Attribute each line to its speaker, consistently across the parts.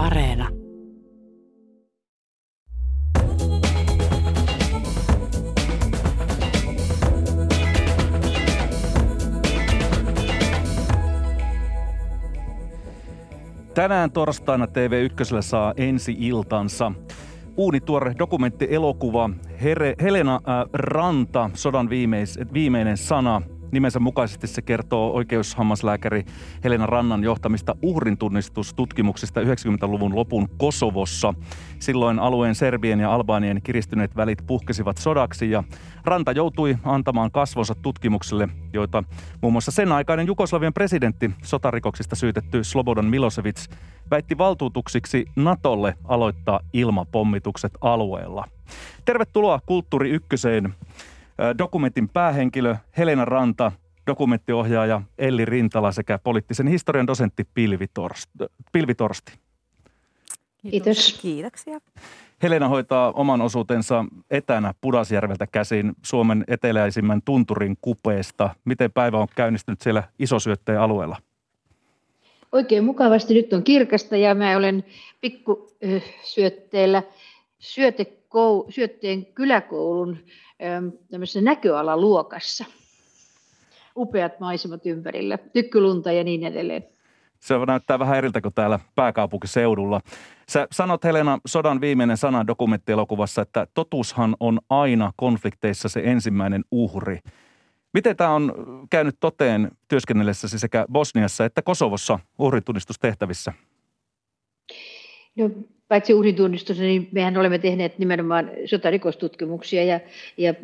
Speaker 1: Areena.
Speaker 2: Tänään torstaina TV1 saa ensi iltansa uunituore dokumenttielokuva Helena äh, Ranta, sodan viimeinen sana – Nimensä mukaisesti se kertoo oikeushammaslääkäri Helena Rannan johtamista uhrintunnistustutkimuksista 90-luvun lopun Kosovossa. Silloin alueen serbien ja albaanien kiristyneet välit puhkesivat sodaksi ja Ranta joutui antamaan kasvonsa tutkimukselle, joita muun muassa sen aikainen Jugoslavian presidentti sotarikoksista syytetty Slobodan Milosevic väitti valtuutuksiksi Natolle aloittaa ilmapommitukset alueella. Tervetuloa Kulttuuri Ykköseen. Dokumentin päähenkilö Helena Ranta, dokumenttiohjaaja Elli Rintala sekä poliittisen historian dosentti Pilvi, Torst, Pilvi Torsti.
Speaker 3: Kiitos.
Speaker 4: Kiitoksia.
Speaker 2: Helena hoitaa oman osuutensa etänä Pudasjärveltä käsin Suomen eteläisimmän tunturin kupeesta. Miten päivä on käynnistynyt siellä isosyötteen alueella?
Speaker 3: Oikein mukavasti. Nyt on kirkasta ja mä olen pikkusyötteellä syötekou, syötteen kyläkoulun tämmöisessä näköalaluokassa. Upeat maisemat ympärillä, tykkylunta ja niin edelleen.
Speaker 2: Se näyttää vähän eriltä kuin täällä pääkaupunkiseudulla. Sä sanot Helena sodan viimeinen sana dokumenttielokuvassa, että totuushan on aina konflikteissa se ensimmäinen uhri. Miten tämä on käynyt toteen työskennellessäsi sekä Bosniassa että Kosovossa uhritunnistustehtävissä?
Speaker 3: No, paitsi uhritunnistus, niin mehän olemme tehneet nimenomaan sotarikostutkimuksia ja, ja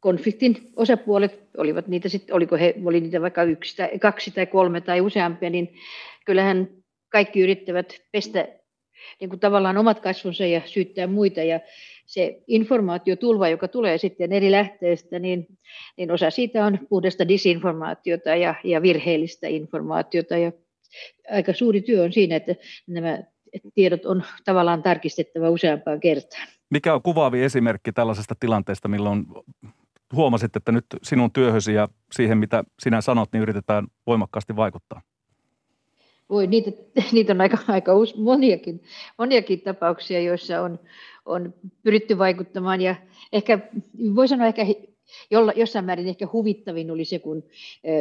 Speaker 3: konfliktin osapuolet, olivat niitä sit, oliko he, oli niitä vaikka yksi tai kaksi tai kolme tai useampia, niin kyllähän kaikki yrittävät pestä niin kuin tavallaan omat kasvonsa ja syyttää muita. Ja se informaatiotulva, joka tulee sitten eri lähteistä, niin, niin osa siitä on puhdasta disinformaatiota ja, ja virheellistä informaatiota. Ja aika suuri työ on siinä, että nämä tiedot on tavallaan tarkistettava useampaan kertaan.
Speaker 2: Mikä on kuvaavin esimerkki tällaisesta tilanteesta, milloin huomasit, että nyt sinun työhösi ja siihen, mitä sinä sanot, niin yritetään voimakkaasti vaikuttaa?
Speaker 3: Voi, niitä, niitä on aika, aika moniakin, moniakin tapauksia, joissa on, on pyritty vaikuttamaan. Ja ehkä, voi sanoa ehkä jolla, jossain määrin ehkä huvittavin oli se, kun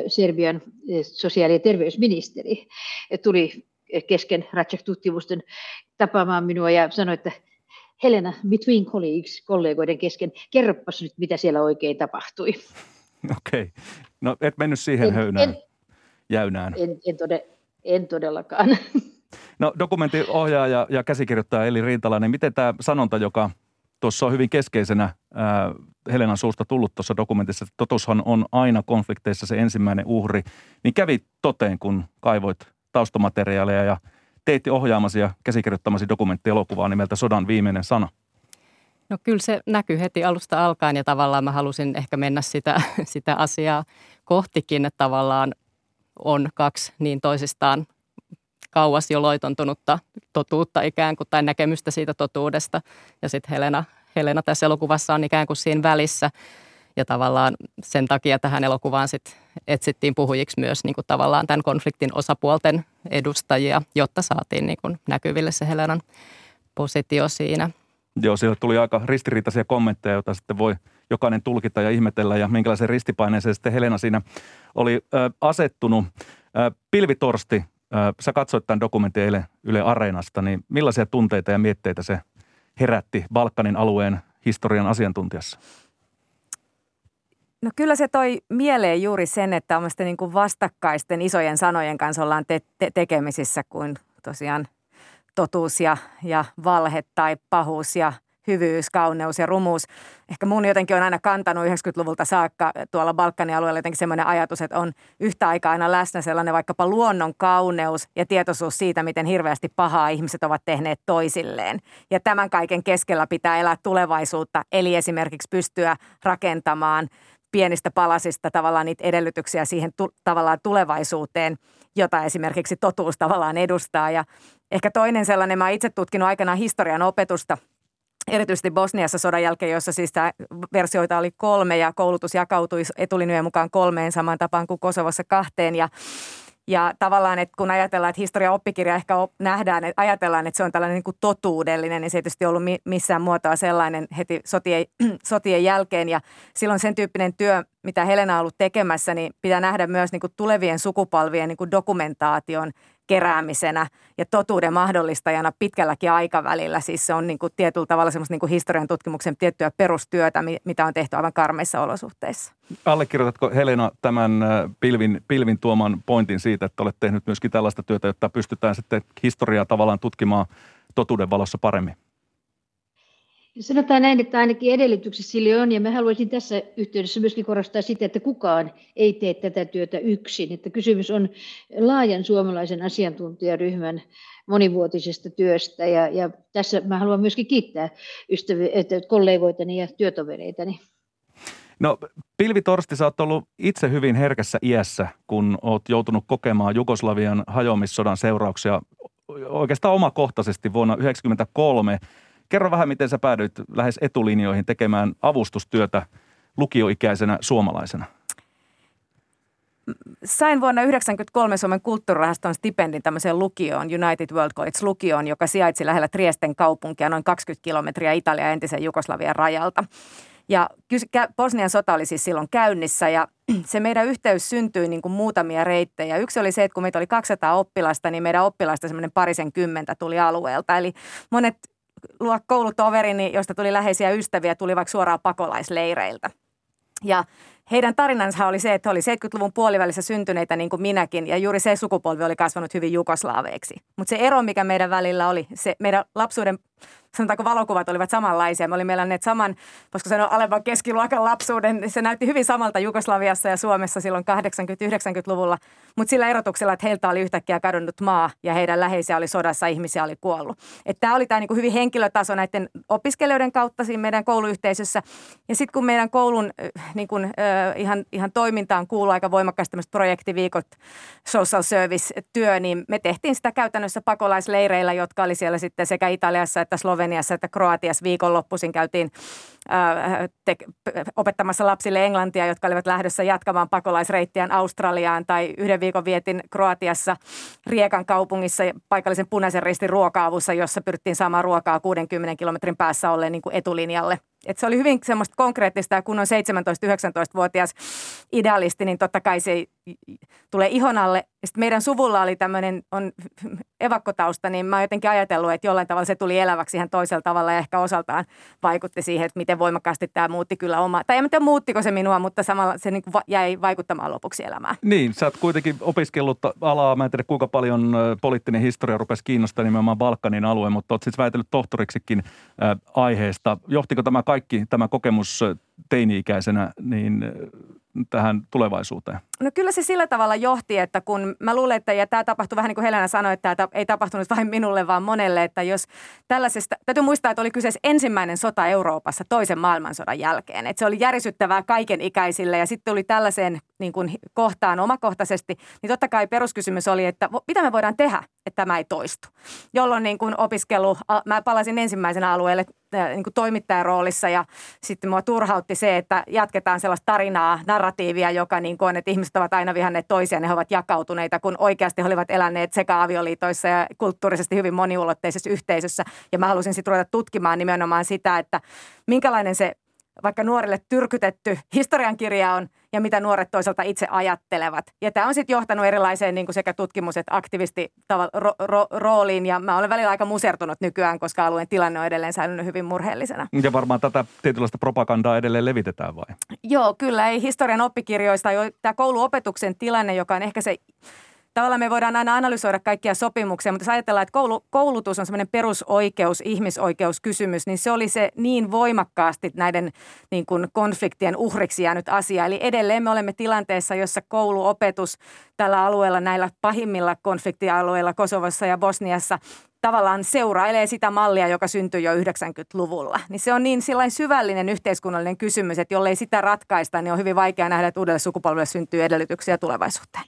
Speaker 3: Serbian sosiaali- ja terveysministeri tuli kesken Ratchak-tutkimusten tapaamaan minua ja sanoi, että Helena, between colleagues, kollegoiden kesken, kerropas nyt, mitä siellä oikein tapahtui.
Speaker 2: Okei. Okay. No et mennyt siihen en, höynään, en, jäynään.
Speaker 3: En, en, tode, en todellakaan.
Speaker 2: No dokumentin ohjaaja ja käsikirjoittaja Eli Rintala, niin miten tämä sanonta, joka tuossa on hyvin keskeisenä ää, Helenan suusta tullut tuossa dokumentissa, että totushan on aina konflikteissa se ensimmäinen uhri, niin kävi toteen, kun kaivoit taustamateriaaleja ja teitte ohjaamasi ja käsikirjoittamasi dokumenttielokuvaa nimeltä Sodan viimeinen sana.
Speaker 4: No kyllä se näkyy heti alusta alkaen ja tavallaan mä halusin ehkä mennä sitä, sitä asiaa kohtikin, että tavallaan on kaksi niin toisistaan kauas jo loitontunutta totuutta ikään kuin tai näkemystä siitä totuudesta. Ja sitten Helena, Helena tässä elokuvassa on ikään kuin siinä välissä. Ja tavallaan sen takia tähän elokuvaan sit etsittiin puhujiksi myös niin kuin tavallaan tämän konfliktin osapuolten edustajia, jotta saatiin niin kuin näkyville se Helenan positio siinä.
Speaker 2: Joo, siellä tuli aika ristiriitaisia kommentteja, joita sitten voi jokainen tulkita ja ihmetellä ja minkälaisen ristipaineeseen sitten Helena siinä oli ö, asettunut. Ö, Pilvitorsti, ö, sä katsoit tämän dokumentin eilen Yle Areenasta, niin millaisia tunteita ja mietteitä se herätti Balkanin alueen historian asiantuntijassa?
Speaker 4: No kyllä se toi mieleen juuri sen, että tämmöisten niin vastakkaisten isojen sanojen kanssa ollaan te- te- tekemisissä kuin tosiaan totuus ja, ja valhe tai pahuus ja hyvyys, kauneus ja rumuus. Ehkä mun jotenkin on aina kantanut 90-luvulta saakka tuolla Balkanin alueella jotenkin semmoinen ajatus, että on yhtä aikaa aina läsnä sellainen vaikkapa luonnon kauneus ja tietoisuus siitä, miten hirveästi pahaa ihmiset ovat tehneet toisilleen. Ja tämän kaiken keskellä pitää elää tulevaisuutta, eli esimerkiksi pystyä rakentamaan – pienistä palasista tavallaan niitä edellytyksiä siihen tu- tavallaan tulevaisuuteen, jota esimerkiksi totuus tavallaan edustaa. Ja ehkä toinen sellainen, mä itse tutkinut aikanaan historian opetusta, erityisesti Bosniassa sodan jälkeen, jossa siis tämä versioita oli kolme ja koulutus jakautui etulinjojen mukaan kolmeen samaan tapaan kuin Kosovossa kahteen. Ja Ja tavallaan, että kun ajatellaan, että historia oppikirja ehkä nähdään, että ajatellaan, että se on tällainen niin kuin totuudellinen, niin se ei tietysti ollut missään muotoa sellainen heti sotien, sotien jälkeen. Ja silloin sen tyyppinen työ, mitä Helena on ollut tekemässä, niin pitää nähdä myös niin kuin tulevien sukupolvien niin kuin dokumentaation keräämisenä ja totuuden mahdollistajana pitkälläkin aikavälillä. Siis se on niin kuin tietyllä tavalla semmoista niin kuin historian tutkimuksen tiettyä perustyötä, mitä on tehty aivan karmeissa olosuhteissa.
Speaker 2: Allekirjoitatko Helena tämän pilvin, pilvin tuoman pointin siitä, että olet tehnyt myöskin tällaista työtä, jotta pystytään sitten historiaa tavallaan tutkimaan totuuden valossa paremmin?
Speaker 3: Sanotaan näin, että ainakin edellytykset sille on, ja mä haluaisin tässä yhteydessä myöskin korostaa sitä, että kukaan ei tee tätä työtä yksin. Että kysymys on laajan suomalaisen asiantuntijaryhmän monivuotisesta työstä, ja, ja tässä mä haluan myöskin kiittää ystäviä, kollegoitani ja työtovereitani.
Speaker 2: No Pilvi Torsti, sä oot ollut itse hyvin herkässä iässä, kun oot joutunut kokemaan Jugoslavian hajoamissodan seurauksia oikeastaan omakohtaisesti vuonna 1993 Kerro vähän, miten sä päädyit lähes etulinjoihin tekemään avustustyötä lukioikäisenä suomalaisena.
Speaker 4: Sain vuonna 1993 Suomen kulttuurirahaston stipendin tämmöiseen lukioon, United World College-lukioon, joka sijaitsi lähellä Triesten kaupunkia noin 20 kilometriä Italian entisen Jugoslavian rajalta. Ja Bosnian sota oli siis silloin käynnissä ja se meidän yhteys syntyi niin kuin muutamia reittejä. Yksi oli se, että kun meitä oli 200 oppilasta, niin meidän oppilaista semmoinen parisen kymmentä tuli alueelta. Eli monet koulutoverini, josta tuli läheisiä ystäviä, tuli vaikka suoraan pakolaisleireiltä. Ja heidän tarinansa oli se, että he oli 70-luvun puolivälissä syntyneitä niin kuin minäkin, ja juuri se sukupolvi oli kasvanut hyvin jugoslaaveiksi. Mutta se ero, mikä meidän välillä oli, se meidän lapsuuden sanotaanko valokuvat olivat samanlaisia. Me olimme eläneet saman, voisiko sanoa alemman keskiluokan lapsuuden. Se näytti hyvin samalta Jugoslaviassa ja Suomessa silloin 80-90-luvulla, mutta sillä erotuksella, että heiltä oli yhtäkkiä kadonnut maa ja heidän läheisiä oli sodassa, ihmisiä oli kuollut. Tämä oli tämä niinku hyvin henkilötaso näiden opiskelijoiden kautta siinä meidän kouluyhteisössä. Ja sitten kun meidän koulun niinku, äh, ihan, ihan toimintaan kuuluu aika voimakkaasti tämmöiset projektiviikot, social service-työ, niin me tehtiin sitä käytännössä pakolaisleireillä, jotka oli siellä sitten sekä Italiassa että Sloveniassa että Kroatiassa. Viikonloppuisin käytiin te- opettamassa lapsille englantia, jotka olivat lähdössä jatkamaan pakolaisreittiään Australiaan tai yhden viikon vietin Kroatiassa Riekan kaupungissa paikallisen punaisen ristin ruoka-avussa, jossa pyrittiin saamaan ruokaa 60 kilometrin päässä olleen niin kuin etulinjalle – et se oli hyvin semmoista konkreettista ja kun on 17-19-vuotias idealisti, niin totta kai se tulee ihon alle. Sitten meidän suvulla oli tämmöinen, on evakkotausta, niin mä oon jotenkin ajatellut, että jollain tavalla se tuli eläväksi ihan toisella tavalla ja ehkä osaltaan vaikutti siihen, että miten voimakkaasti tämä muutti kyllä omaa. Tai en tiedä muuttiko se minua, mutta samalla se niin jäi vaikuttamaan lopuksi elämään.
Speaker 2: Niin, sä oot kuitenkin opiskellut alaa, mä en tiedä kuinka paljon poliittinen historia rupesi kiinnostaa nimenomaan Balkanin alue, mutta oot siis väitellyt tohtoriksikin aiheesta. Johtiko tämä kaikki, tämä kokemus teini-ikäisenä, niin tähän tulevaisuuteen?
Speaker 4: No kyllä se sillä tavalla johti, että kun mä luulen, että ja tämä tapahtui vähän niin kuin Helena sanoi, että tämä ei tapahtunut vain minulle, vaan monelle, että jos tällaisesta, täytyy muistaa, että oli kyseessä ensimmäinen sota Euroopassa toisen maailmansodan jälkeen. Että se oli järisyttävää kaiken ikäisille ja sitten tuli tällaiseen niin kuin kohtaan omakohtaisesti, niin totta kai peruskysymys oli, että mitä me voidaan tehdä, että tämä ei toistu. Jolloin niin kuin opiskelu, mä palasin ensimmäisenä alueelle niin kuin toimittajan roolissa ja sitten mua turhautti se, että jatketaan sellaista tarinaa, narratiivia, joka niin kuin on, että ihmiset ovat aina vihanneet toisiaan, ne ovat jakautuneita, kun oikeasti he olivat eläneet sekä avioliitoissa ja kulttuurisesti hyvin moniulotteisessa yhteisössä. Ja mä halusin sitten ruveta tutkimaan nimenomaan sitä, että minkälainen se vaikka nuorille tyrkytetty historiankirja on ja mitä nuoret toisaalta itse ajattelevat. Ja tämä on sitten johtanut erilaiseen niin kuin sekä tutkimus- että aktivisti ro- ja mä olen välillä aika musertunut nykyään, koska alueen tilanne on edelleen säilynyt hyvin murheellisena.
Speaker 2: Ja varmaan tätä tietynlaista propagandaa edelleen levitetään vai?
Speaker 4: Joo, kyllä. Ei historian oppikirjoista. Tämä kouluopetuksen tilanne, joka on ehkä se tavallaan me voidaan aina analysoida kaikkia sopimuksia, mutta jos ajatellaan, että koulu, koulutus on semmoinen perusoikeus, ihmisoikeuskysymys, niin se oli se niin voimakkaasti näiden niin kuin konfliktien uhriksi jäänyt asia. Eli edelleen me olemme tilanteessa, jossa kouluopetus tällä alueella, näillä pahimmilla konfliktialueilla Kosovossa ja Bosniassa tavallaan seurailee sitä mallia, joka syntyi jo 90-luvulla. Niin se on niin syvällinen yhteiskunnallinen kysymys, että jollei sitä ratkaista, niin on hyvin vaikea nähdä, että uudelle sukupolvelle syntyy edellytyksiä tulevaisuuteen.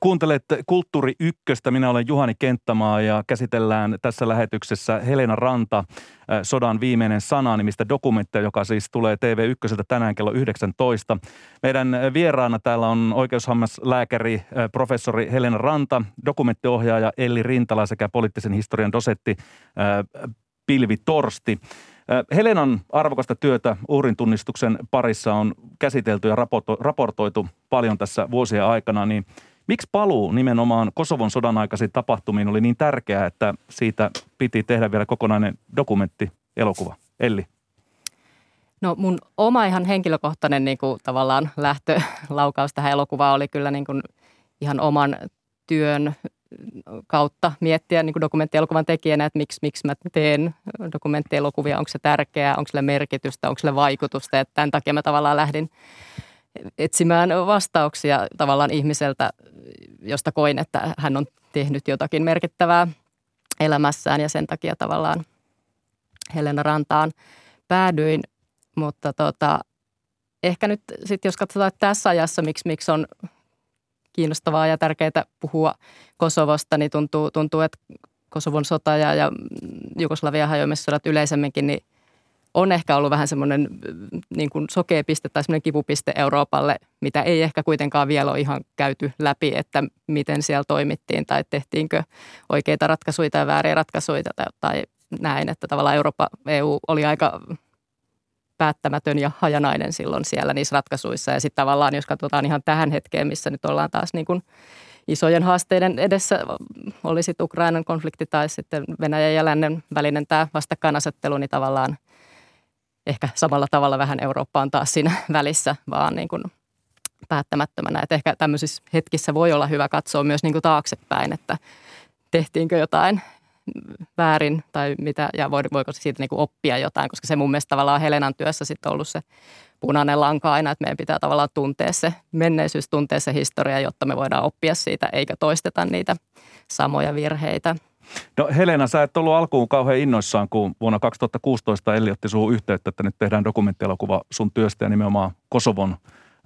Speaker 2: Kuuntelet Kulttuuri Ykköstä. Minä olen Juhani Kenttämaa ja käsitellään tässä lähetyksessä Helena Ranta, Sodan viimeinen sana nimistä dokumenttia, joka siis tulee TV1 tänään kello 19. Meidän vieraana täällä on oikeushammaslääkäri professori Helena Ranta, dokumenttiohjaaja Elli Rintala sekä poliittisen historian dosetti Pilvi Torsti. Helenan arvokasta työtä uhrin tunnistuksen parissa on käsitelty ja raportoitu paljon tässä vuosien aikana, niin miksi paluu nimenomaan Kosovon sodan aikaisiin tapahtumiin oli niin tärkeää, että siitä piti tehdä vielä kokonainen dokumentti, elokuva? Elli.
Speaker 1: No mun oma ihan henkilökohtainen niin kuin, tavallaan lähtölaukaus tähän elokuvaan oli kyllä niin kuin, ihan oman työn kautta miettiä niin kuin dokumenttielokuvan tekijänä, että miksi, miksi mä teen dokumenttielokuvia, onko se tärkeää, onko sille merkitystä, onko sille vaikutusta. Että tämän takia mä tavallaan lähdin etsimään vastauksia tavallaan ihmiseltä, josta koin, että hän on tehnyt jotakin merkittävää elämässään ja sen takia tavallaan Helena Rantaan päädyin. Mutta tota, ehkä nyt sitten jos katsotaan että tässä ajassa, miksi, miksi on kiinnostavaa ja tärkeää puhua Kosovosta, niin tuntuu, tuntuu että Kosovon sota ja, ja Jugoslavian hajoamissodat yleisemminkin, niin on ehkä ollut vähän semmoinen niin kuin sokea piste tai semmoinen kipupiste Euroopalle, mitä ei ehkä kuitenkaan vielä ole ihan käyty läpi, että miten siellä toimittiin tai tehtiinkö oikeita ratkaisuja tai vääriä ratkaisuja tai, tai näin, että tavallaan Eurooppa, EU oli aika päättämätön ja hajanainen silloin siellä niissä ratkaisuissa. Ja sitten tavallaan, jos katsotaan ihan tähän hetkeen, missä nyt ollaan taas niin kuin isojen haasteiden edessä, oli sitten Ukrainan konflikti tai sitten Venäjän ja lännen välinen tämä vastakkainasettelu, niin tavallaan ehkä samalla tavalla vähän Eurooppa on taas siinä välissä, vaan niin kuin päättämättömänä. Että ehkä tämmöisissä hetkissä voi olla hyvä katsoa myös niin kuin taaksepäin, että tehtiinkö jotain väärin tai mitä, ja voiko siitä niin kuin oppia jotain, koska se mun mielestä tavallaan Helenan työssä sitten ollut se punainen lanka aina, että meidän pitää tavallaan tuntea se menneisyys, tuntea se historia, jotta me voidaan oppia siitä, eikä toisteta niitä samoja virheitä.
Speaker 2: No Helena, sä et ollut alkuun kauhean innoissaan, kun vuonna 2016 Elli otti suhun yhteyttä, että nyt tehdään dokumenttielokuva sun työstä ja nimenomaan Kosovon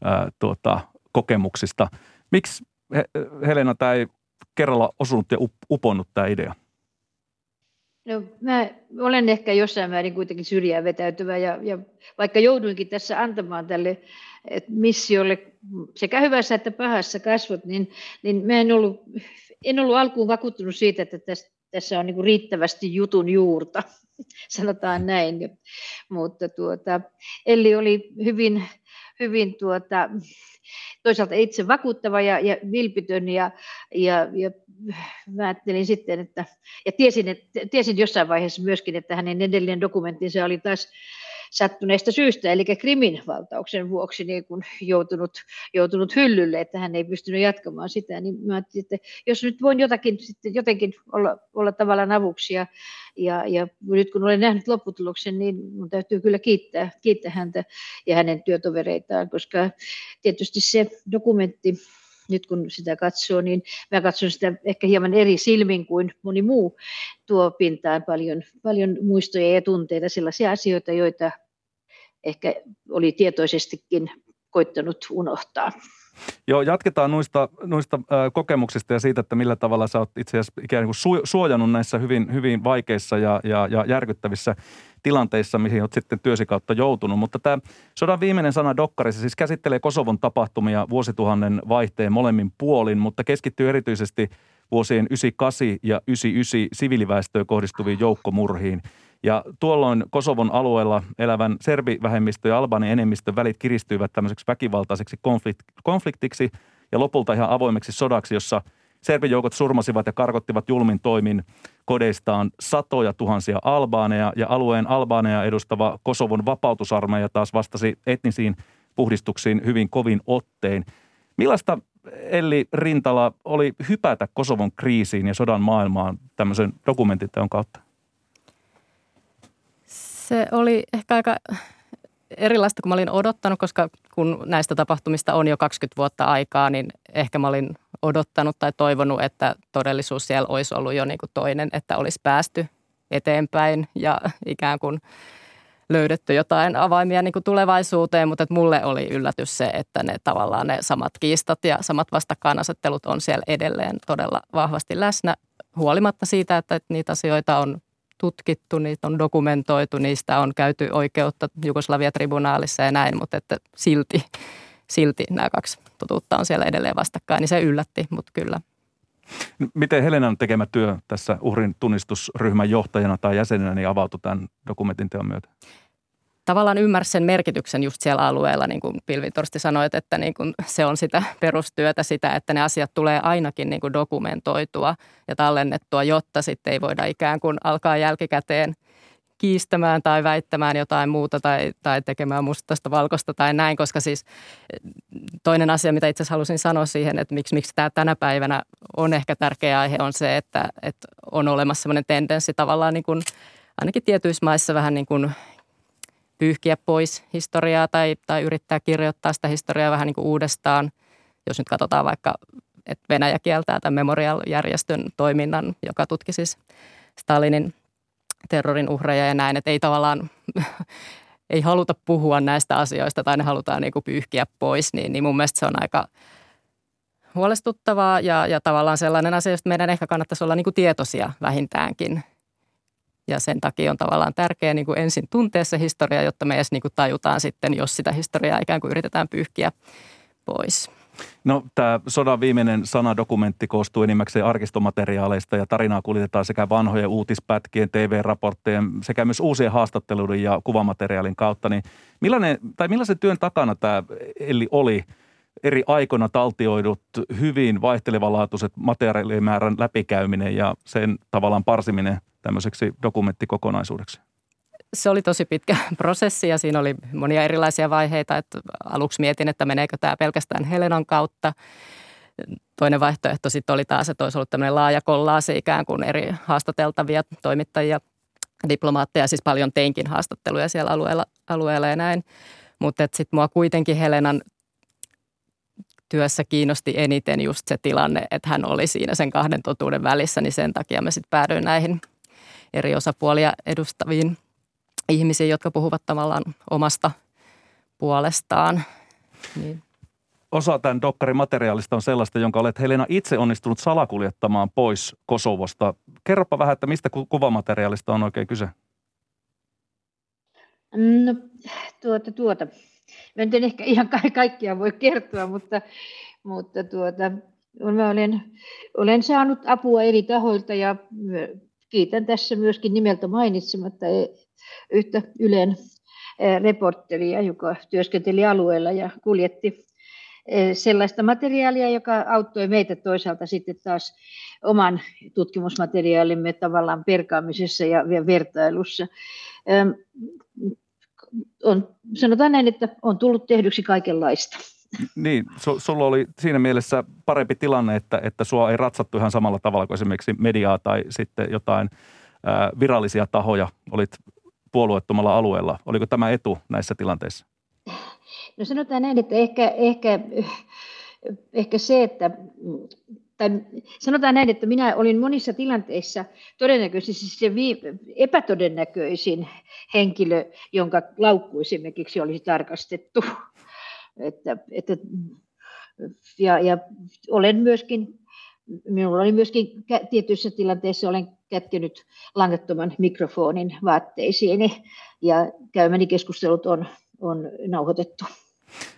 Speaker 2: ää, tuota, kokemuksista. Miksi Helena tämä ei kerralla osunut ja uponnut tämä idea?
Speaker 3: No, mä olen ehkä jossain määrin kuitenkin syrjään vetäytyvä ja, ja vaikka jouduinkin tässä antamaan tälle missiolle sekä hyvässä että pahassa kasvot, niin, niin mä en ollut, en ollut alkuun vakuuttunut siitä, että tässä, tässä on niin riittävästi jutun juurta, sanotaan näin. Mutta tuota, Elli oli hyvin, hyvin tuota, toisaalta itse vakuuttava ja, ja vilpitön ja, ja, ja mä ajattelin sitten, että, ja tiesin, että, tiesin jossain vaiheessa myöskin, että hänen edellinen dokumenttinsa oli taas sattuneesta syystä, eli Krimin valtauksen vuoksi niin kun joutunut, joutunut hyllylle, että hän ei pystynyt jatkamaan sitä, niin mä että jos nyt voin jotakin, sitten jotenkin olla, olla tavallaan avuksi, ja, ja, ja nyt kun olen nähnyt lopputuloksen, niin mun täytyy kyllä kiittää, kiittää häntä ja hänen työtovereitaan, koska tietysti se dokumentti, nyt kun sitä katsoo, niin mä katson sitä ehkä hieman eri silmin kuin moni muu tuo pintaan paljon, paljon muistoja ja tunteita, sellaisia asioita, joita ehkä oli tietoisestikin koittanut unohtaa.
Speaker 2: Joo, jatketaan noista, noista kokemuksista ja siitä, että millä tavalla sä oot itse asiassa ikään kuin suojannut näissä hyvin, hyvin vaikeissa ja, ja, ja järkyttävissä tilanteissa, mihin olet sitten työsi kautta joutunut. Mutta tämä sodan viimeinen sana Dokkarissa siis käsittelee Kosovon tapahtumia vuosituhannen vaihteen molemmin puolin, mutta keskittyy erityisesti vuosien 98 ja 99 siviiliväestöön kohdistuviin joukkomurhiin. Ja tuolloin Kosovon alueella elävän serbivähemmistö ja albanin enemmistön välit kiristyivät tämmöiseksi väkivaltaiseksi konfliktiksi ja lopulta ihan avoimeksi sodaksi, jossa – Serbijoukot surmasivat ja karkottivat julmin toimin kodeistaan satoja tuhansia albaaneja ja alueen albaaneja edustava Kosovon vapautusarmeija taas vastasi etnisiin puhdistuksiin hyvin kovin ottein. Millaista Elli Rintala oli hypätä Kosovon kriisiin ja sodan maailmaan tämmöisen dokumentiteon kautta?
Speaker 1: Se oli ehkä aika erilaista kuin mä olin odottanut, koska kun näistä tapahtumista on jo 20 vuotta aikaa, niin ehkä mä olin odottanut tai toivonut, että todellisuus siellä olisi ollut jo niin kuin toinen, että olisi päästy eteenpäin ja ikään kuin löydetty jotain avaimia niin kuin tulevaisuuteen, mutta että mulle oli yllätys se, että ne tavallaan ne samat kiistat ja samat vastakkainasettelut on siellä edelleen todella vahvasti läsnä, huolimatta siitä, että niitä asioita on tutkittu, niitä on dokumentoitu, niistä on käyty oikeutta Jugoslavia-tribunaalissa ja näin, mutta että silti, silti nämä kaksi totuutta on siellä edelleen vastakkain, niin se yllätti, mutta kyllä.
Speaker 2: Miten Helenan tekemä työ tässä uhrin tunnistusryhmän johtajana tai jäsenenä niin avautui tämän dokumentin teon myötä?
Speaker 1: Tavallaan ymmärsi sen merkityksen just siellä alueella, niin kuin Pilvi Torsti sanoi, että niin kuin se on sitä perustyötä, sitä, että ne asiat tulee ainakin niin kuin dokumentoitua ja tallennettua, jotta sitten ei voida ikään kuin alkaa jälkikäteen kiistämään tai väittämään jotain muuta tai, tai tekemään mustasta valkoista tai näin, koska siis toinen asia, mitä itse asiassa halusin sanoa siihen, että miksi, miksi tämä tänä päivänä on ehkä tärkeä aihe, on se, että, että on olemassa sellainen tendenssi tavallaan niin kuin, ainakin tietyissä maissa vähän niin kuin pyyhkiä pois historiaa tai, tai yrittää kirjoittaa sitä historiaa vähän niin kuin uudestaan. Jos nyt katsotaan vaikka, että Venäjä kieltää tämän Memorial-järjestön toiminnan, joka tutki siis Stalinin terrorin uhreja ja näin, että ei tavallaan ei haluta puhua näistä asioista tai ne halutaan niin kuin pyyhkiä pois, niin, niin mun mielestä se on aika huolestuttavaa ja, ja tavallaan sellainen asia, josta meidän ehkä kannattaisi olla niin kuin tietoisia vähintäänkin. Ja sen takia on tavallaan tärkeää niin kuin ensin tuntea se historia, jotta me edes niin kuin tajutaan sitten, jos sitä historiaa ikään kuin yritetään pyyhkiä pois.
Speaker 2: No tämä sodan viimeinen sanadokumentti koostuu enimmäkseen arkistomateriaaleista ja tarinaa kuljetetaan sekä vanhojen uutispätkien, TV-raporttien sekä myös uusien haastatteluiden ja kuvamateriaalin kautta. Niin millainen, tai millaisen työn takana tämä eli oli eri aikoina taltioidut hyvin vaihtelevalaatuiset materiaalimäärän läpikäyminen ja sen tavallaan parsiminen – tämmöiseksi dokumenttikokonaisuudeksi?
Speaker 1: Se oli tosi pitkä prosessi ja siinä oli monia erilaisia vaiheita. Että aluksi mietin, että meneekö tämä pelkästään Helenan kautta. Toinen vaihtoehto sitten oli taas, että olisi ollut tämmöinen laaja kollaasi ikään kuin eri haastateltavia toimittajia, diplomaatteja. Siis paljon teinkin haastatteluja siellä alueella, alueella ja näin. Mutta sitten mua kuitenkin Helenan työssä kiinnosti eniten just se tilanne, että hän oli siinä sen kahden totuuden välissä, niin sen takia mä sitten päädyin näihin eri osapuolia edustaviin ihmisiin, jotka puhuvat tavallaan omasta puolestaan. Niin.
Speaker 2: Osa tämän dokkarin materiaalista on sellaista, jonka olet Helena itse onnistunut salakuljettamaan pois Kosovosta. Kerropa vähän, että mistä kuvamateriaalista on oikein kyse?
Speaker 3: No, tuota, tuota. Mä en ehkä ihan ka- kaikkia voi kertoa, mutta, mutta tuota, mä olen, olen saanut apua eri tahoilta ja kiitän tässä myöskin nimeltä mainitsematta e, yhtä Ylen e, reporteria, joka työskenteli alueella ja kuljetti e, sellaista materiaalia, joka auttoi meitä toisaalta sitten taas oman tutkimusmateriaalimme tavallaan perkaamisessa ja vertailussa. On, sanotaan näin, että on tullut tehdyksi kaikenlaista.
Speaker 2: Niin, su, sulla oli siinä mielessä parempi tilanne, että, että sua ei ratsattu ihan samalla tavalla kuin esimerkiksi mediaa tai sitten jotain ää, virallisia tahoja. Olit puolueettomalla alueella. Oliko tämä etu näissä tilanteissa?
Speaker 3: No sanotaan näin, että ehkä, ehkä, ehkä se, että tai sanotaan näin, että minä olin monissa tilanteissa todennäköisesti se vii, epätodennäköisin henkilö, jonka laukku esimerkiksi olisi tarkastettu. Että, että, ja, ja olen myöskin, minulla oli myöskin tietyissä tilanteissa olen kätkenyt langattoman mikrofonin vaatteisiini ja käymäni keskustelut on, on nauhoitettu.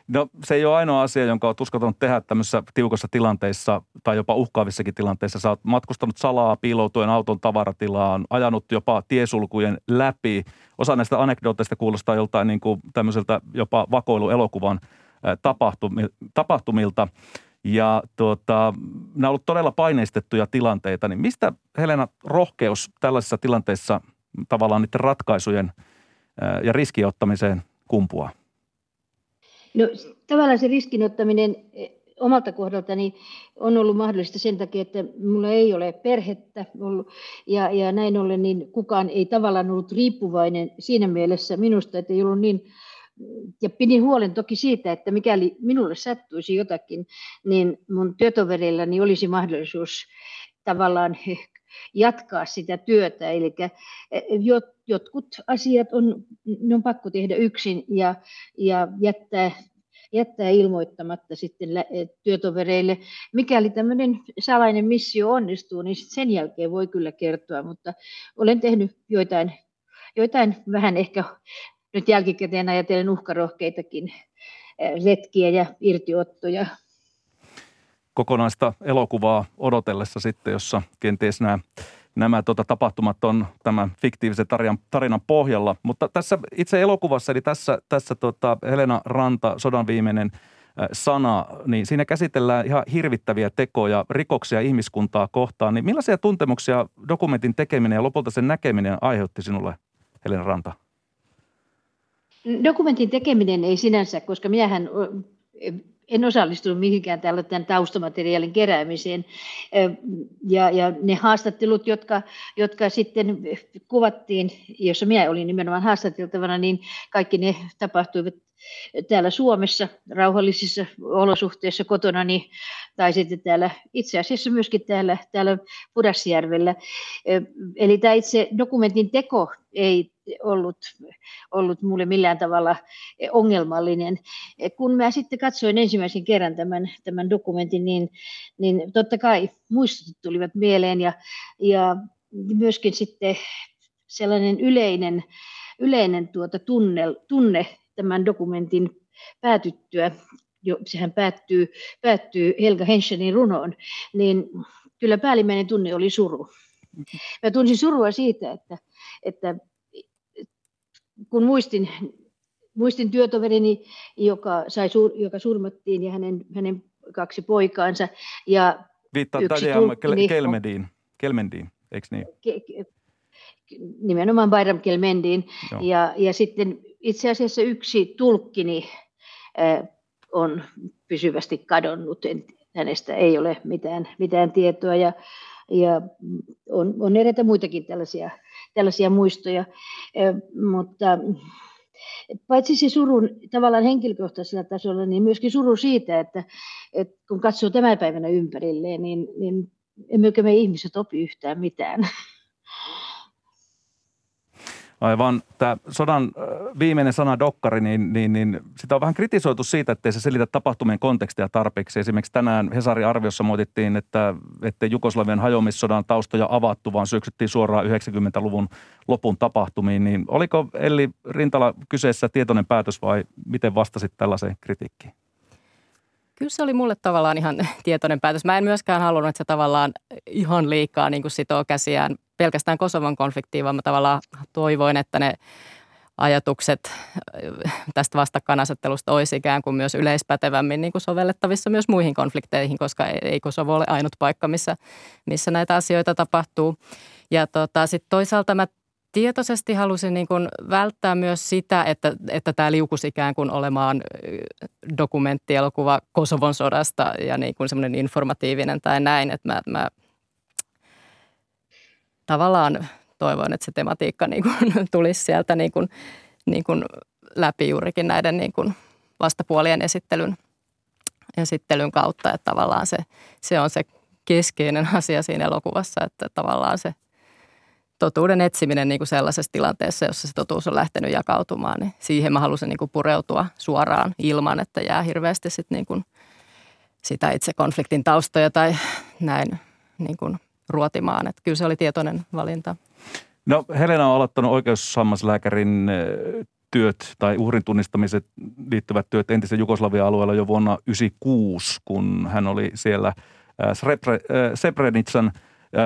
Speaker 2: No se ei ole ainoa asia, jonka olet uskaltanut tehdä tämmöisissä tiukassa tilanteissa tai jopa uhkaavissakin tilanteissa. Sä oot matkustanut salaa piiloutuen auton tavaratilaan, ajanut jopa tiesulkujen läpi. Osa näistä anekdooteista kuulostaa joltain niin kuin tämmöiseltä jopa vakoiluelokuvan tapahtumilta. Ja tuota, nämä ovat todella paineistettuja tilanteita. Niin mistä Helena rohkeus tällaisissa tilanteissa tavallaan niiden ratkaisujen ja riskiottamiseen kumpuaa?
Speaker 3: No tavallaan se riskinottaminen e, omalta kohdaltani on ollut mahdollista sen takia, että minulla ei ole perhettä ollut, ja, ja näin ollen niin kukaan ei tavallaan ollut riippuvainen siinä mielessä minusta, että ei ollut niin ja pidin huolen toki siitä, että mikäli minulle sattuisi jotakin, niin mun työtovereillani olisi mahdollisuus tavallaan jatkaa sitä työtä. Eli jotkut asiat on, ne on pakko tehdä yksin ja, ja jättää jättää ilmoittamatta sitten työtovereille. Mikäli tämmöinen salainen missio onnistuu, niin sen jälkeen voi kyllä kertoa, mutta olen tehnyt joitain, joitain vähän ehkä nyt jälkikäteen ajatellen uhkarohkeitakin letkiä ja irtiottoja.
Speaker 2: Kokonaista elokuvaa odotellessa sitten, jossa kenties nämä nämä tota, tapahtumat on tämän fiktiivisen tarinan, tarinan pohjalla. Mutta tässä itse elokuvassa, eli tässä, tässä tota Helena Ranta, sodan viimeinen sana, niin siinä käsitellään ihan hirvittäviä tekoja, rikoksia ihmiskuntaa kohtaan. Niin millaisia tuntemuksia dokumentin tekeminen ja lopulta sen näkeminen aiheutti sinulle, Helena Ranta?
Speaker 3: Dokumentin tekeminen ei sinänsä, koska minähän en osallistunut mihinkään tämän taustamateriaalin keräämiseen. Ja, ja ne haastattelut, jotka, jotka sitten kuvattiin, jossa minä olin nimenomaan haastateltavana, niin kaikki ne tapahtuivat täällä Suomessa rauhallisissa olosuhteissa kotona, niin, tai sitten täällä, itse asiassa myöskin täällä, täällä Pudasjärvellä. Eli tämä itse dokumentin teko ei ollut, ollut mulle millään tavalla ongelmallinen. Kun mä sitten katsoin ensimmäisen kerran tämän, tämän dokumentin, niin, niin totta kai muistut tulivat mieleen ja, ja myöskin sitten sellainen yleinen, yleinen tuota tunne, tunne tämän dokumentin päätyttyä, jo, sehän päättyy, päättyy Helga Henschenin runoon, niin kyllä päällimmäinen tunne oli suru. Mä tunsin surua siitä, että, että kun muistin, muistin työtoverini, joka, sai, joka surmattiin ja hänen, hänen kaksi poikaansa. Ja
Speaker 2: Viittaa Tajama Kelmediin, Kelmendiin, eikö niin? Ke,
Speaker 3: nimenomaan Bayram Kelmendiin. Ja, ja sitten itse asiassa yksi tulkkini on pysyvästi kadonnut. Hänestä ei ole mitään, mitään tietoa ja, ja on, on eräitä muitakin tällaisia, tällaisia muistoja. Mutta paitsi se surun tavallaan henkilökohtaisella tasolla, niin myöskin suru siitä, että, että kun katsoo tämän päivänä ympärilleen, niin, niin emmekö me ihmiset opi yhtään mitään.
Speaker 2: Aivan. Tämä sodan viimeinen sana dokkari, niin, niin, niin sitä on vähän kritisoitu siitä, ettei se selitä tapahtumien kontekstia tarpeeksi. Esimerkiksi tänään Hesarin arviossa muotittiin, että, että Jugoslavian hajomissodan taustoja avattu, vaan syöksyttiin suoraan 90-luvun lopun tapahtumiin. Niin oliko Elli Rintala kyseessä tietoinen päätös vai miten vastasit tällaiseen kritiikkiin?
Speaker 1: Kyllä se oli mulle tavallaan ihan tietoinen päätös. Mä en myöskään halunnut, että se tavallaan ihan liikaa niin kuin sitoo käsiään pelkästään Kosovon konfliktiin, vaan mä tavallaan toivoin, että ne ajatukset tästä vastakkainasettelusta olisi ikään kuin myös yleispätevämmin niin kuin sovellettavissa myös muihin konflikteihin, koska ei Kosovo ole ainut paikka, missä, missä näitä asioita tapahtuu. Ja tota, sitten toisaalta mä tietoisesti halusin niin kuin välttää myös sitä, että, että tämä liukus ikään kuin olemaan dokumenttielokuva Kosovon sodasta ja niin kuin semmoinen informatiivinen tai näin, että mä, mä tavallaan toivon, että se tematiikka niin kuin tulisi sieltä niin kuin, niin kuin läpi juurikin näiden niin kuin vastapuolien esittelyn, esittelyn kautta, että tavallaan se, se on se keskeinen asia siinä elokuvassa, että tavallaan se totuuden etsiminen niin kuin sellaisessa tilanteessa, jossa se totuus on lähtenyt jakautumaan, niin siihen mä halusin niin kuin pureutua suoraan ilman, että jää hirveästi sit niin kuin sitä itse konfliktin taustoja tai näin niin kuin ruotimaan. Että kyllä se oli tietoinen valinta.
Speaker 2: No Helena on aloittanut oikeussammaslääkärin eh, työt tai uhrin tunnistamiset liittyvät työt entisen Jugoslavia alueella jo vuonna 1996, kun hän oli siellä eh, eh, Srebrenitsan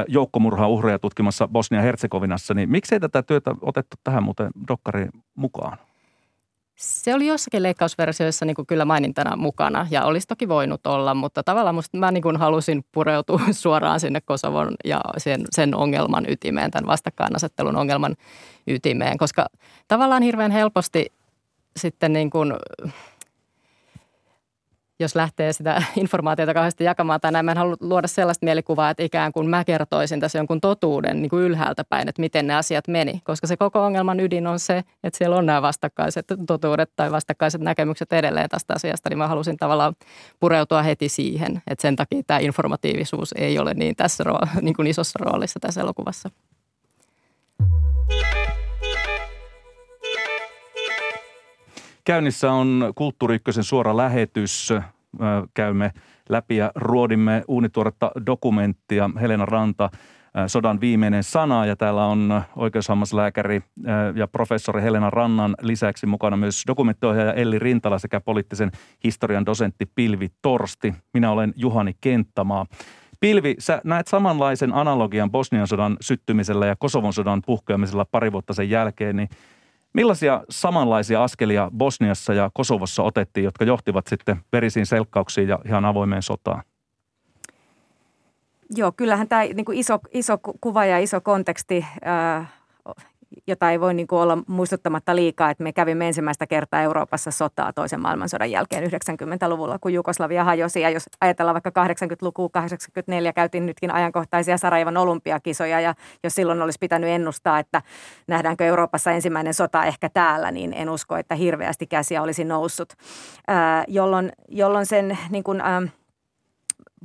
Speaker 2: joukkomurhaa uhreja tutkimassa Bosnia-Herzegovinassa, niin miksei tätä työtä otettu tähän muuten dokkariin mukaan?
Speaker 1: Se oli jossakin leikkausversioissa niin kuin kyllä mainintana mukana ja olisi toki voinut olla, mutta tavallaan musta mä niin kuin halusin pureutua suoraan sinne Kosovon ja sen, sen ongelman ytimeen, tämän vastakkainasettelun ongelman ytimeen, koska tavallaan hirveän helposti sitten niin kuin jos lähtee sitä informaatiota kauheasti jakamaan tai näin, mä en halua luoda sellaista mielikuvaa, että ikään kuin mä kertoisin tässä jonkun totuuden niin kuin ylhäältä päin, että miten ne asiat meni. Koska se koko ongelman ydin on se, että siellä on nämä vastakkaiset totuudet tai vastakkaiset näkemykset edelleen tästä asiasta, niin mä halusin tavallaan pureutua heti siihen, että sen takia tämä informatiivisuus ei ole niin tässä niin kuin isossa roolissa tässä elokuvassa.
Speaker 2: Käynnissä on Kulttuuri suora lähetys. Käymme läpi ja ruodimme uunituoretta dokumenttia Helena Ranta, sodan viimeinen sana. Ja täällä on oikeushammaslääkäri ja professori Helena Rannan lisäksi mukana myös dokumenttiohjaaja Elli Rintala sekä poliittisen historian dosentti Pilvi Torsti. Minä olen Juhani Kenttämaa. Pilvi, sä näet samanlaisen analogian Bosnian sodan syttymisellä ja Kosovon sodan puhkeamisella pari vuotta sen jälkeen, niin Millaisia samanlaisia askelia Bosniassa ja Kosovossa otettiin, jotka johtivat sitten verisiin selkkauksiin ja ihan avoimeen sotaan?
Speaker 4: Joo, kyllähän tämä niin iso, iso kuva ja iso konteksti äh, jota ei voi niin kuin olla muistuttamatta liikaa, että me kävimme ensimmäistä kertaa Euroopassa sotaa toisen maailmansodan jälkeen 90-luvulla, kun Jugoslavia hajosi. Ja jos ajatellaan vaikka 80-lukua, 84 käytiin nytkin ajankohtaisia Sarajevan olympiakisoja, ja jos silloin olisi pitänyt ennustaa, että nähdäänkö Euroopassa ensimmäinen sota ehkä täällä, niin en usko, että hirveästi käsiä olisi noussut, ää, jolloin, jolloin sen niin kuin, ää,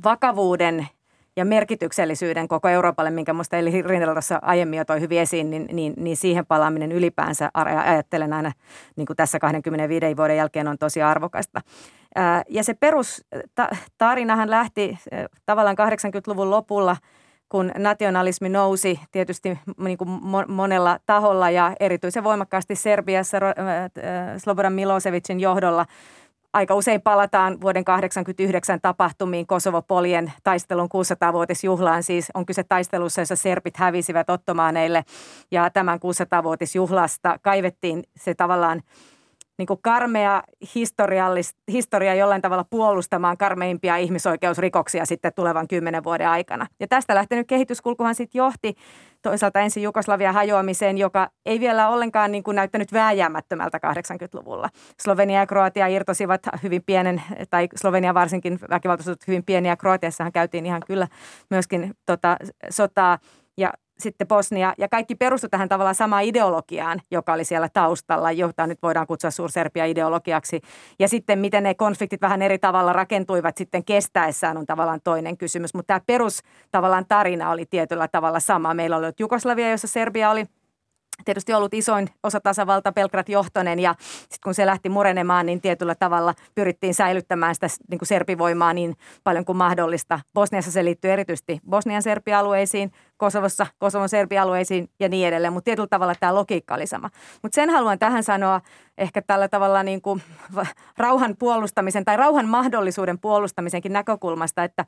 Speaker 4: vakavuuden ja merkityksellisyyden koko Euroopalle, minkä minusta Eli Rintala tuossa aiemmin jo toi hyvin esiin, niin, niin, niin siihen palaaminen ylipäänsä ajattelen aina niin kuin tässä 25 vuoden jälkeen on tosi arvokasta. Ja se perustarinahan lähti tavallaan 80-luvun lopulla, kun nationalismi nousi tietysti niin kuin monella taholla ja erityisen voimakkaasti Serbiassa Slobodan Milosevicin johdolla – aika usein palataan vuoden 1989 tapahtumiin Kosovo-polien taistelun 600-vuotisjuhlaan. Siis on kyse taistelussa, jossa serpit hävisivät ottomaaneille ja tämän 600-vuotisjuhlasta kaivettiin se tavallaan niin kuin karmea historia jollain tavalla puolustamaan karmeimpia ihmisoikeusrikoksia sitten tulevan kymmenen vuoden aikana. Ja tästä lähtenyt kehityskulkuhan sitten johti toisaalta ensin Jugoslavian hajoamiseen, joka ei vielä ollenkaan niin kuin näyttänyt vääjäämättömältä 80-luvulla. Slovenia ja Kroatia irtosivat hyvin pienen, tai Slovenia varsinkin väkivaltaisuudet hyvin pieniä. Kroatiassahan käytiin ihan kyllä myöskin tota, sotaa. Ja sitten Bosnia, ja kaikki perustui tähän tavallaan samaan ideologiaan, joka oli siellä taustalla, jota nyt voidaan kutsua Suur-Serbia-ideologiaksi. Ja sitten miten ne konfliktit vähän eri tavalla rakentuivat sitten kestäessään on tavallaan toinen kysymys. Mutta tämä perus tavallaan tarina oli tietyllä tavalla sama. Meillä oli Jugoslavia, jossa Serbia oli – tietysti ollut isoin osa tasavalta Belgrad-johtoinen ja sitten kun se lähti murenemaan, niin tietyllä tavalla pyrittiin säilyttämään sitä niin kuin serpivoimaa niin paljon kuin mahdollista. Bosniassa se liittyy erityisesti Bosnian serpialueisiin, Kosovossa Kosovon serbialueisiin ja niin edelleen, mutta tietyllä tavalla tämä logiikka oli sama. Mutta sen haluan tähän sanoa ehkä tällä tavalla niin kuin rauhan puolustamisen tai rauhan mahdollisuuden puolustamisenkin näkökulmasta, että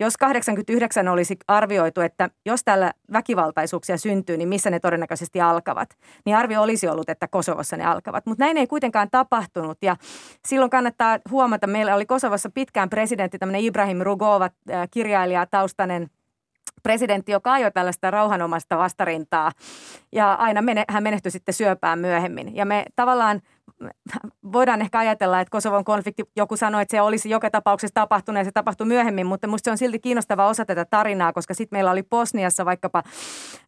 Speaker 4: jos 89 olisi arvioitu, että jos täällä väkivaltaisuuksia syntyy, niin missä ne todennäköisesti alkavat, niin arvio olisi ollut, että Kosovossa ne alkavat. Mutta näin ei kuitenkaan tapahtunut ja silloin kannattaa huomata, meillä oli Kosovossa pitkään presidentti, tämmöinen Ibrahim Rugova, kirjailija, taustainen presidentti, joka ajoi tällaista rauhanomasta vastarintaa ja aina mene, hän menehtyi sitten syöpään myöhemmin. Ja me tavallaan voidaan ehkä ajatella, että Kosovon konflikti, joku sanoi, että se olisi joka tapauksessa tapahtunut ja se tapahtui myöhemmin, mutta minusta se on silti kiinnostava osa tätä tarinaa, koska sitten meillä oli Bosniassa vaikkapa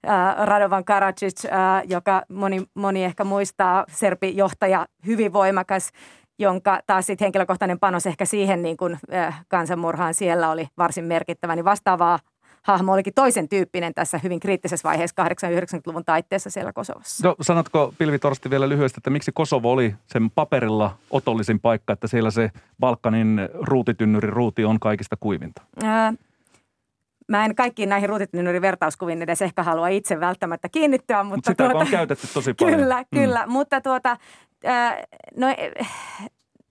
Speaker 4: äh, Radovan Karadzic, äh, joka moni, moni ehkä muistaa, serpijohtaja, hyvin voimakas, jonka taas sitten henkilökohtainen panos ehkä siihen niin kuin, äh, kansanmurhaan siellä oli varsin merkittävä, niin vastaavaa hahmo olikin toisen tyyppinen tässä hyvin kriittisessä vaiheessa 80-90-luvun taitteessa siellä Kosovossa.
Speaker 2: No sanotko Pilvi Torsti vielä lyhyesti, että miksi Kosovo oli sen paperilla otollisin paikka, että siellä se Balkanin ruutitynnyri ruuti on kaikista kuivinta? Ää,
Speaker 4: Mä en kaikkiin näihin ruutitynnyrin vertauskuviin edes ehkä halua itse välttämättä kiinnittyä. Mutta Mut
Speaker 2: sitä tuota, on käytetty tosi paljon.
Speaker 4: Kyllä, mm. kyllä. Mutta tuota, no,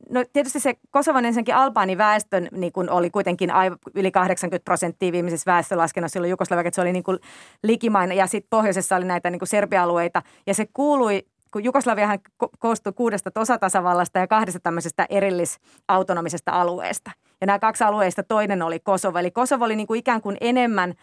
Speaker 4: No tietysti se Kosovan ensinnäkin Albaanin väestön niin kuin oli kuitenkin aiv- yli 80 prosenttia viimeisessä väestölaskennassa silloin Jugoslavia, että se oli niin kuin likimainen ja sitten pohjoisessa oli näitä niin kuin Serbia-alueita ja se kuului kun Jugoslaviahan koostui kuudesta osatasavallasta ja kahdesta tämmöisestä erillisautonomisesta alueesta. Ja nämä kaksi alueista toinen oli Kosovo. Eli Kosovo oli niin kuin ikään kuin enemmän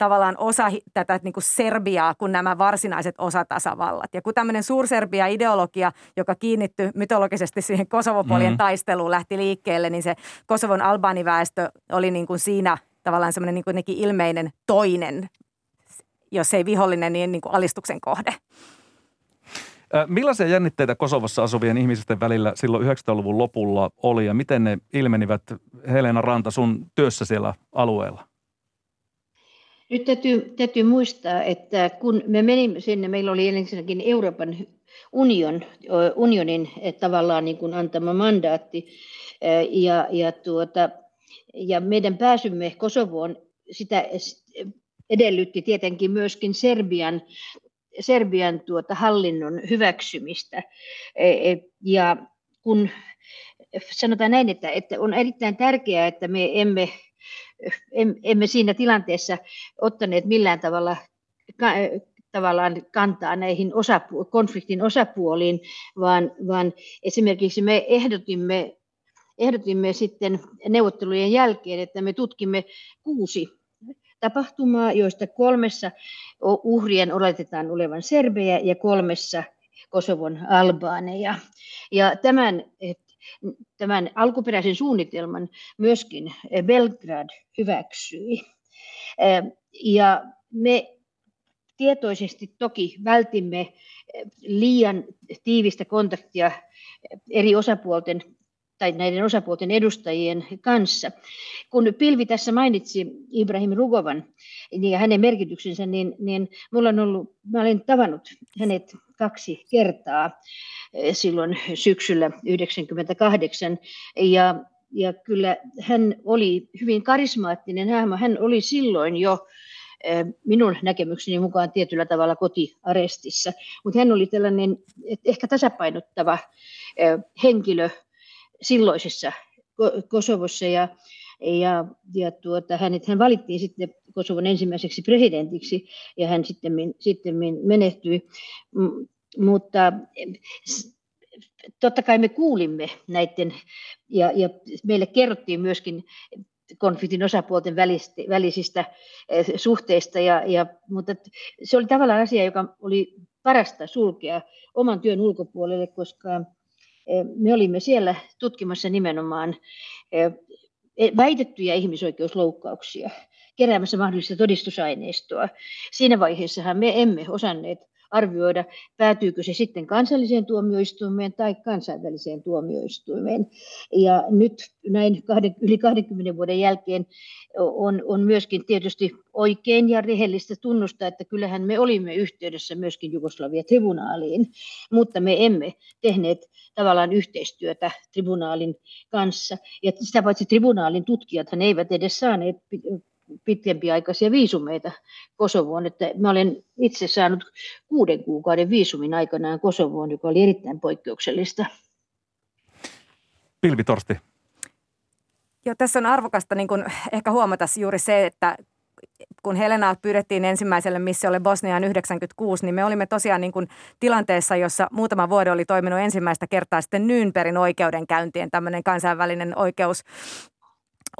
Speaker 4: tavallaan osa tätä niin kuin Serbiaa kuin nämä varsinaiset osatasavallat. Ja kun tämmöinen Suurserbia-ideologia, joka kiinnittyi mytologisesti siihen Kosovopolien mm. taisteluun, lähti liikkeelle, niin se Kosovon albaaniväestö oli niin kuin siinä tavallaan semmoinen niin kuin ilmeinen toinen, jos ei vihollinen, niin, niin kuin alistuksen kohde.
Speaker 2: Millaisia jännitteitä Kosovossa asuvien ihmisten välillä silloin 90-luvun lopulla oli ja miten ne ilmenivät Helena Ranta sun työssä siellä alueella?
Speaker 3: Nyt täytyy, täytyy muistaa, että kun me menimme sinne, meillä oli ensinnäkin Euroopan union, unionin tavallaan niin kuin antama mandaatti ja, ja, tuota, ja meidän pääsymme Kosovoon sitä edellytti tietenkin myöskin Serbian Serbian tuota hallinnon hyväksymistä. E, e, ja kun sanotaan näin, että, että on erittäin tärkeää, että me emme, emme siinä tilanteessa ottaneet millään tavalla tavallaan kantaa näihin osapu- konfliktin osapuoliin, vaan, vaan esimerkiksi me ehdotimme, ehdotimme sitten neuvottelujen jälkeen, että me tutkimme kuusi tapahtumaa, joista kolmessa uhrien oletetaan olevan serbejä ja kolmessa Kosovon albaaneja. Ja tämän, tämän alkuperäisen suunnitelman myöskin Belgrad hyväksyi. Ja me tietoisesti toki vältimme liian tiivistä kontaktia eri osapuolten tai näiden osapuolten edustajien kanssa. Kun Pilvi tässä mainitsi Ibrahim Rugovan niin ja hänen merkityksensä, niin, niin mulla on ollut, mä olen tavannut hänet kaksi kertaa eh, silloin syksyllä 1998 ja, ja kyllä hän oli hyvin karismaattinen hahmo. Hän oli silloin jo eh, minun näkemykseni mukaan tietyllä tavalla kotiarestissa, mutta hän oli tällainen ehkä tasapainottava eh, henkilö silloisessa Kosovossa. Ja, ja, ja tuota, hänet, hän valittiin sitten Kosovon ensimmäiseksi presidentiksi ja hän sitten, sitten menehtyi. M- mutta totta kai me kuulimme näiden ja, ja meille kerrottiin myöskin konfliktin osapuolten välisistä eh, suhteista, ja, ja, mutta se oli tavallaan asia, joka oli parasta sulkea oman työn ulkopuolelle, koska me olimme siellä tutkimassa nimenomaan e, väitettyjä ihmisoikeusloukkauksia, keräämässä mahdollista todistusaineistoa. Siinä vaiheessahan me emme osanneet arvioida, päätyykö se sitten kansalliseen tuomioistuimeen tai kansainväliseen tuomioistuimeen. Ja nyt näin kahden, yli 20 vuoden jälkeen on, on myöskin tietysti oikein ja rehellistä tunnustaa, että kyllähän me olimme yhteydessä myöskin Jugoslavia-tribunaaliin, mutta me emme tehneet tavallaan yhteistyötä tribunaalin kanssa. Ja sitä paitsi tribunaalin tutkijathan eivät edes saaneet pitempiaikaisia viisumeita Kosovoon. Että mä olen itse saanut kuuden kuukauden viisumin aikanaan Kosovoon, joka oli erittäin poikkeuksellista.
Speaker 2: Pilvi Torsti.
Speaker 4: Joo, tässä on arvokasta niin kuin ehkä huomata juuri se, että kun Helena pyydettiin ensimmäiselle missiolle Bosniaan 96, niin me olimme tosiaan niin kuin tilanteessa, jossa muutama vuoden oli toiminut ensimmäistä kertaa sitten Nynperin oikeudenkäyntien tämmöinen kansainvälinen oikeus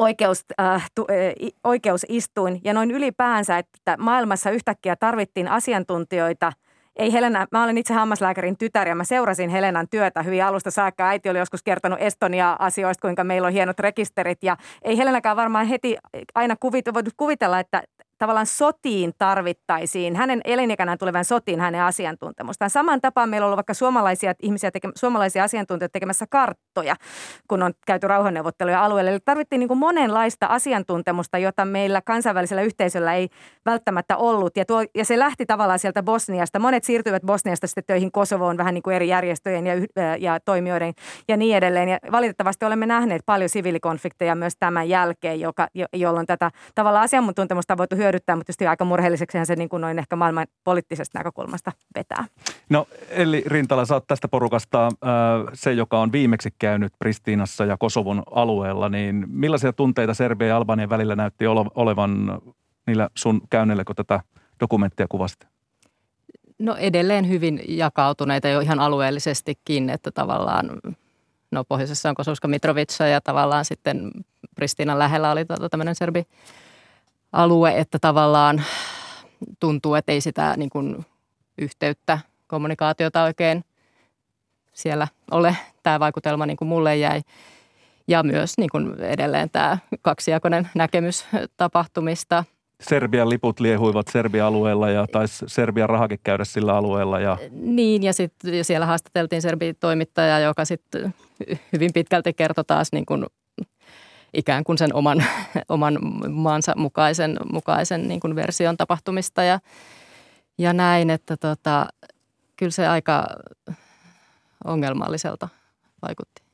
Speaker 4: oikeus, äh, tu, äh, oikeusistuin ja noin ylipäänsä, että maailmassa yhtäkkiä tarvittiin asiantuntijoita – ei Helena, mä olen itse hammaslääkärin tytär ja mä seurasin Helenan työtä hyvin alusta saakka. Äiti oli joskus kertonut Estonia-asioista, kuinka meillä on hienot rekisterit ja ei Helenäkään varmaan heti aina kuvit, voinut kuvitella, että tavallaan sotiin tarvittaisiin, hänen elinikänään tulevan sotiin hänen asiantuntemustaan. Saman tapaan meillä on ollut vaikka suomalaisia ihmisiä, teke, suomalaisia asiantuntijoita tekemässä karttoja, kun on käyty rauhanneuvotteluja alueelle. Eli tarvittiin niin kuin monenlaista asiantuntemusta, jota meillä kansainvälisellä yhteisöllä ei välttämättä ollut. Ja, tuo, ja se lähti tavallaan sieltä Bosniasta. Monet siirtyivät Bosniasta sitten töihin Kosovoon vähän niin kuin eri järjestöjen ja, ja toimijoiden ja niin edelleen. Ja valitettavasti olemme nähneet paljon siviilikonflikteja myös tämän jälkeen, joka, jolloin tätä tavallaan asiantuntemusta on voitu hyödyntää hyödyttää, mutta tietysti aika murheelliseksi se niin kuin noin ehkä maailman poliittisesta näkökulmasta vetää.
Speaker 2: No Eli Rintala, sä oot tästä porukasta äh, se, joka on viimeksi käynyt Pristiinassa ja Kosovon alueella, niin millaisia tunteita Serbia ja Albanian välillä näytti olevan niillä sun käynneillä, kun tätä dokumenttia kuvasit?
Speaker 1: No edelleen hyvin jakautuneita jo ihan alueellisestikin, että tavallaan no pohjoisessa on Kosovska Mitrovica ja tavallaan sitten Pristiinan lähellä oli tuota, tämmöinen serbi alue, että tavallaan tuntuu, että ei sitä niin kuin yhteyttä, kommunikaatiota oikein siellä ole. Tämä vaikutelma niin kuin mulle jäi. Ja myös niin kuin edelleen tämä kaksijakoinen näkemys tapahtumista.
Speaker 2: Serbian liput liehuivat Serbia-alueella ja taisi Serbian rahakin käydä sillä alueella. Ja...
Speaker 1: Niin ja sitten siellä haastateltiin Serbian toimittaja, joka sitten hyvin pitkälti kertoi taas niin kuin ikään kuin sen oman, oman maansa mukaisen, mukaisen niin kuin version tapahtumista ja, ja näin, että tota, kyllä se aika ongelmalliselta vaikutti.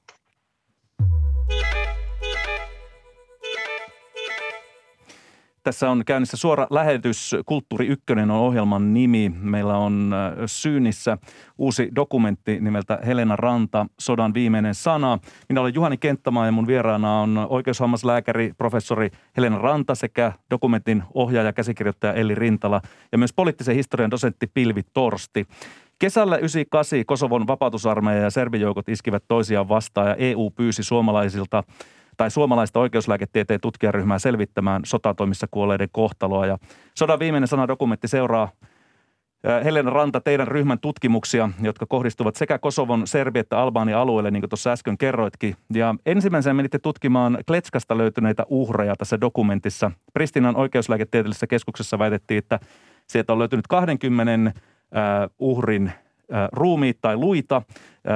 Speaker 2: Tässä on käynnissä suora lähetys. Kulttuuri Ykkönen on ohjelman nimi. Meillä on äh, Syynissä uusi dokumentti nimeltä Helena Ranta, Sodan viimeinen sana. Minä olen Juhani Kenttämaa ja mun vieraana on oikeushammaslääkäri professori Helena Ranta sekä dokumentin ohjaaja käsikirjoittaja Elli Rintala ja myös poliittisen historian dosentti Pilvi Torsti. Kesällä 98 Kosovon vapautusarmeija ja serbijoukot iskivät toisiaan vastaan ja EU pyysi suomalaisilta tai suomalaista oikeuslääketieteen tutkijaryhmää selvittämään sotatoimissa kuolleiden kohtaloa. Ja sodan viimeinen sana dokumentti seuraa Helena Ranta, teidän ryhmän tutkimuksia, jotka kohdistuvat sekä Kosovon, Serbi- että Albania alueelle, niin kuin tuossa äsken kerroitkin. Ja ensimmäisenä menitte tutkimaan Kletskasta löytyneitä uhreja tässä dokumentissa. Pristinan oikeuslääketieteellisessä keskuksessa väitettiin, että sieltä on löytynyt 20 uhrin ruumiit tai luita,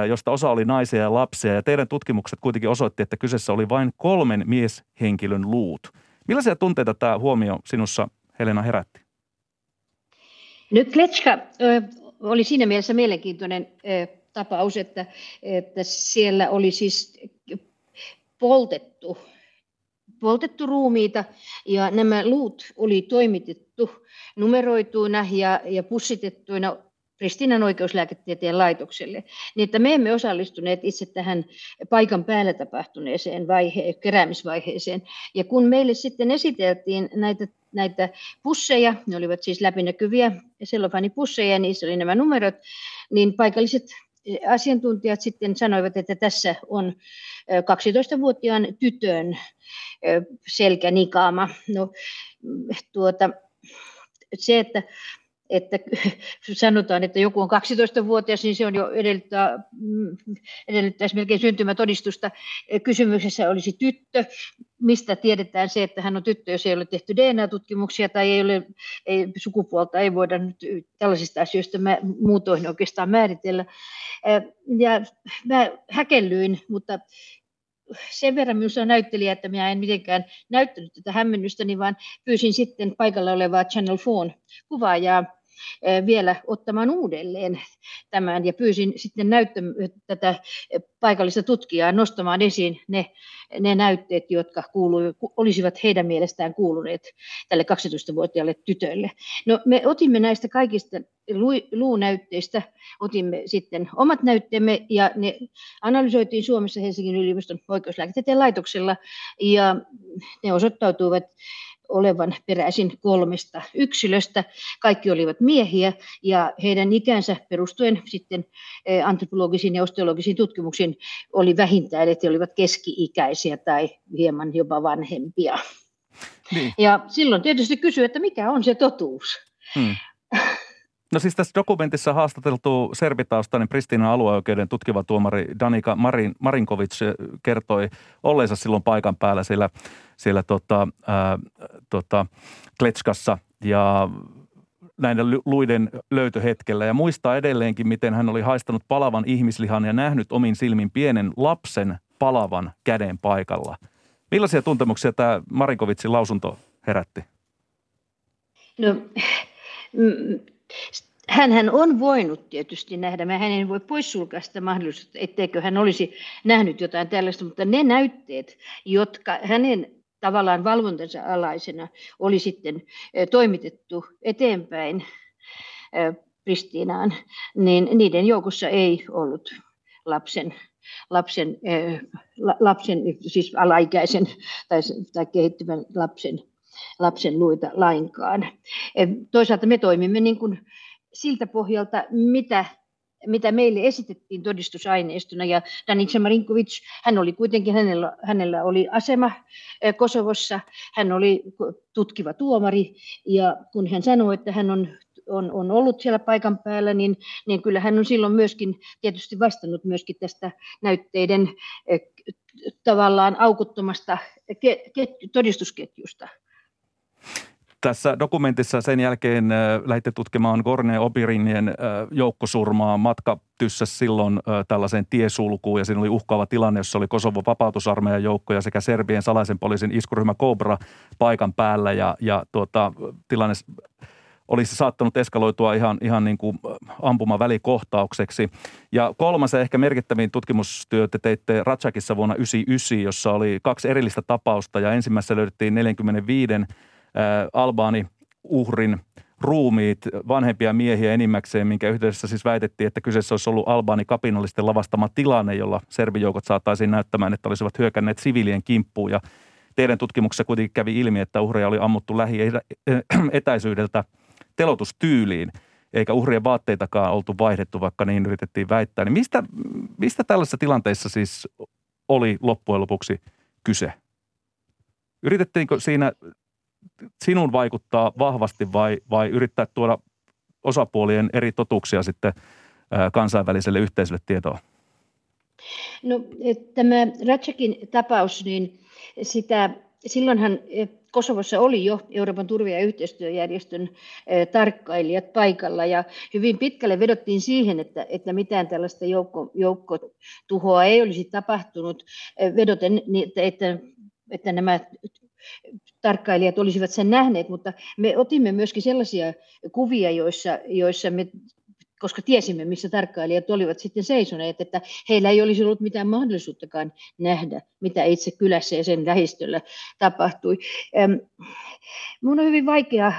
Speaker 2: josta osa oli naisia ja lapsia. Ja teidän tutkimukset kuitenkin osoitti, että kyseessä oli vain kolmen mieshenkilön luut. Millaisia tunteita tämä huomio sinussa, Helena, herätti?
Speaker 3: No Kletska oli siinä mielessä mielenkiintoinen tapaus, että, että siellä oli siis poltettu, poltettu ruumiita ja nämä luut oli toimitettu numeroituina ja, ja pussitettuina Pristinan oikeuslääketieteen laitokselle, niin että me emme osallistuneet itse tähän paikan päällä tapahtuneeseen vaihe, keräämisvaiheeseen. Ja kun meille sitten esiteltiin näitä, näitä pusseja, ne olivat siis läpinäkyviä sellofanipusseja, niissä oli nämä numerot, niin paikalliset asiantuntijat sitten sanoivat, että tässä on 12-vuotiaan tytön selkänikaama. No, tuota, se, että että sanotaan, että joku on 12-vuotias, niin se on jo edellyttää, mm, edellyttäisi melkein syntymätodistusta. Kysymyksessä olisi tyttö. Mistä tiedetään se, että hän on tyttö, jos ei ole tehty DNA-tutkimuksia tai ei ole, ei, sukupuolta ei voida nyt tällaisista asioista mä, muutoin oikeastaan määritellä. Ja mä häkellyin, mutta sen verran minusta on näyttelijä, että minä en mitenkään näyttänyt tätä hämmennystäni, vaan pyysin sitten paikalla olevaa Channel 4 kuvaajaa vielä ottamaan uudelleen tämän ja pyysin sitten näyttämään tätä paikallista tutkijaa nostamaan esiin ne, ne näytteet, jotka kuulu, olisivat heidän mielestään kuuluneet tälle 12-vuotiaalle tytölle. No, me otimme näistä kaikista luunäytteistä, otimme sitten omat näytteemme ja ne analysoitiin Suomessa Helsingin yliopiston oikeuslääketieteen laitoksella ja ne osoittautuivat olevan peräisin kolmesta yksilöstä. Kaikki olivat miehiä ja heidän ikänsä perustuen sitten eh, antropologisiin ja osteologisiin tutkimuksiin oli vähintään, että he olivat keski-ikäisiä tai hieman jopa vanhempia. Niin. Ja silloin tietysti kysyy, että mikä on se totuus. Hmm.
Speaker 2: No siis tässä dokumentissa haastateltu serbitaustainen Pristinan alueoikeuden tutkiva tuomari Danika Marin, Marinkovic kertoi olleensa silloin paikan päällä siellä, siellä tota, ää, tota, Kletskassa ja näiden luiden löytöhetkellä ja muistaa edelleenkin, miten hän oli haistanut palavan ihmislihan ja nähnyt omin silmin pienen lapsen palavan käden paikalla. Millaisia tuntemuksia tämä Marinkovitsin lausunto herätti?
Speaker 3: No, hän on voinut tietysti nähdä, mä hän ei voi poissulkea sitä mahdollisuutta, etteikö hän olisi nähnyt jotain tällaista, mutta ne näytteet, jotka hänen tavallaan valvontansa alaisena oli sitten toimitettu eteenpäin Pristinaan, niin niiden joukossa ei ollut lapsen, lapsen, lapsen siis alaikäisen tai, tai kehittyvän lapsen lapsen luita lainkaan. Toisaalta me toimimme niin kuin siltä pohjalta, mitä mitä meille esitettiin todistusaineistona. Ja Danica Marinkovic, hän oli kuitenkin, hänellä, hänellä oli asema Kosovossa, hän oli tutkiva tuomari, ja kun hän sanoi, että hän on on, on ollut siellä paikan päällä, niin, niin kyllä hän on silloin myöskin tietysti vastannut myöskin tästä näytteiden tavallaan aukuttomasta todistusketjusta.
Speaker 2: Tässä dokumentissa sen jälkeen äh, lähditte tutkimaan Gorne Obirinien äh, joukkosurmaa. Matka tyssäsi silloin äh, tällaiseen tiesulkuun ja siinä oli uhkaava tilanne, jossa oli Kosovo vapautusarmeijan joukkoja sekä Serbien salaisen poliisin iskuryhmä Cobra paikan päällä ja, ja tuota, tilanne olisi saattanut eskaloitua ihan, ihan niin kuin ampumavälikohtaukseksi. Ja kolmas ja ehkä merkittävin tutkimustyö te teitte Ratchakissa vuonna 1999, jossa oli kaksi erillistä tapausta ja ensimmäisessä löydettiin 45 albaani uhrin ruumiit, vanhempia miehiä enimmäkseen, minkä yhteydessä siis väitettiin, että kyseessä olisi ollut albaani kapinallisten lavastama tilanne, jolla serbijoukot saataisiin näyttämään, että olisivat hyökänneet siviilien kimppuun. Ja teidän tutkimuksessa kuitenkin kävi ilmi, että uhreja oli ammuttu lähietäisyydeltä telotustyyliin, eikä uhrien vaatteitakaan oltu vaihdettu, vaikka niin yritettiin väittää. Niin mistä, mistä tällaisessa tilanteessa siis oli loppujen lopuksi kyse? Yritettiinkö siinä sinun vaikuttaa vahvasti vai, vai yrittää tuoda osapuolien eri totuuksia sitten kansainväliselle yhteisölle tietoa?
Speaker 3: No tämä Ratsakin tapaus, niin sitä, silloinhan Kosovossa oli jo Euroopan turva- ja yhteistyöjärjestön tarkkailijat paikalla ja hyvin pitkälle vedottiin siihen, että, että mitään tällaista joukko, joukkotuhoa ei olisi tapahtunut, vedoten, että, että, että nämä tarkkailijat olisivat sen nähneet, mutta me otimme myöskin sellaisia kuvia, joissa, joissa me koska tiesimme, missä tarkkailijat olivat sitten seisoneet, että heillä ei olisi ollut mitään mahdollisuuttakaan nähdä, mitä itse kylässä ja sen lähistöllä tapahtui. Minun on hyvin vaikea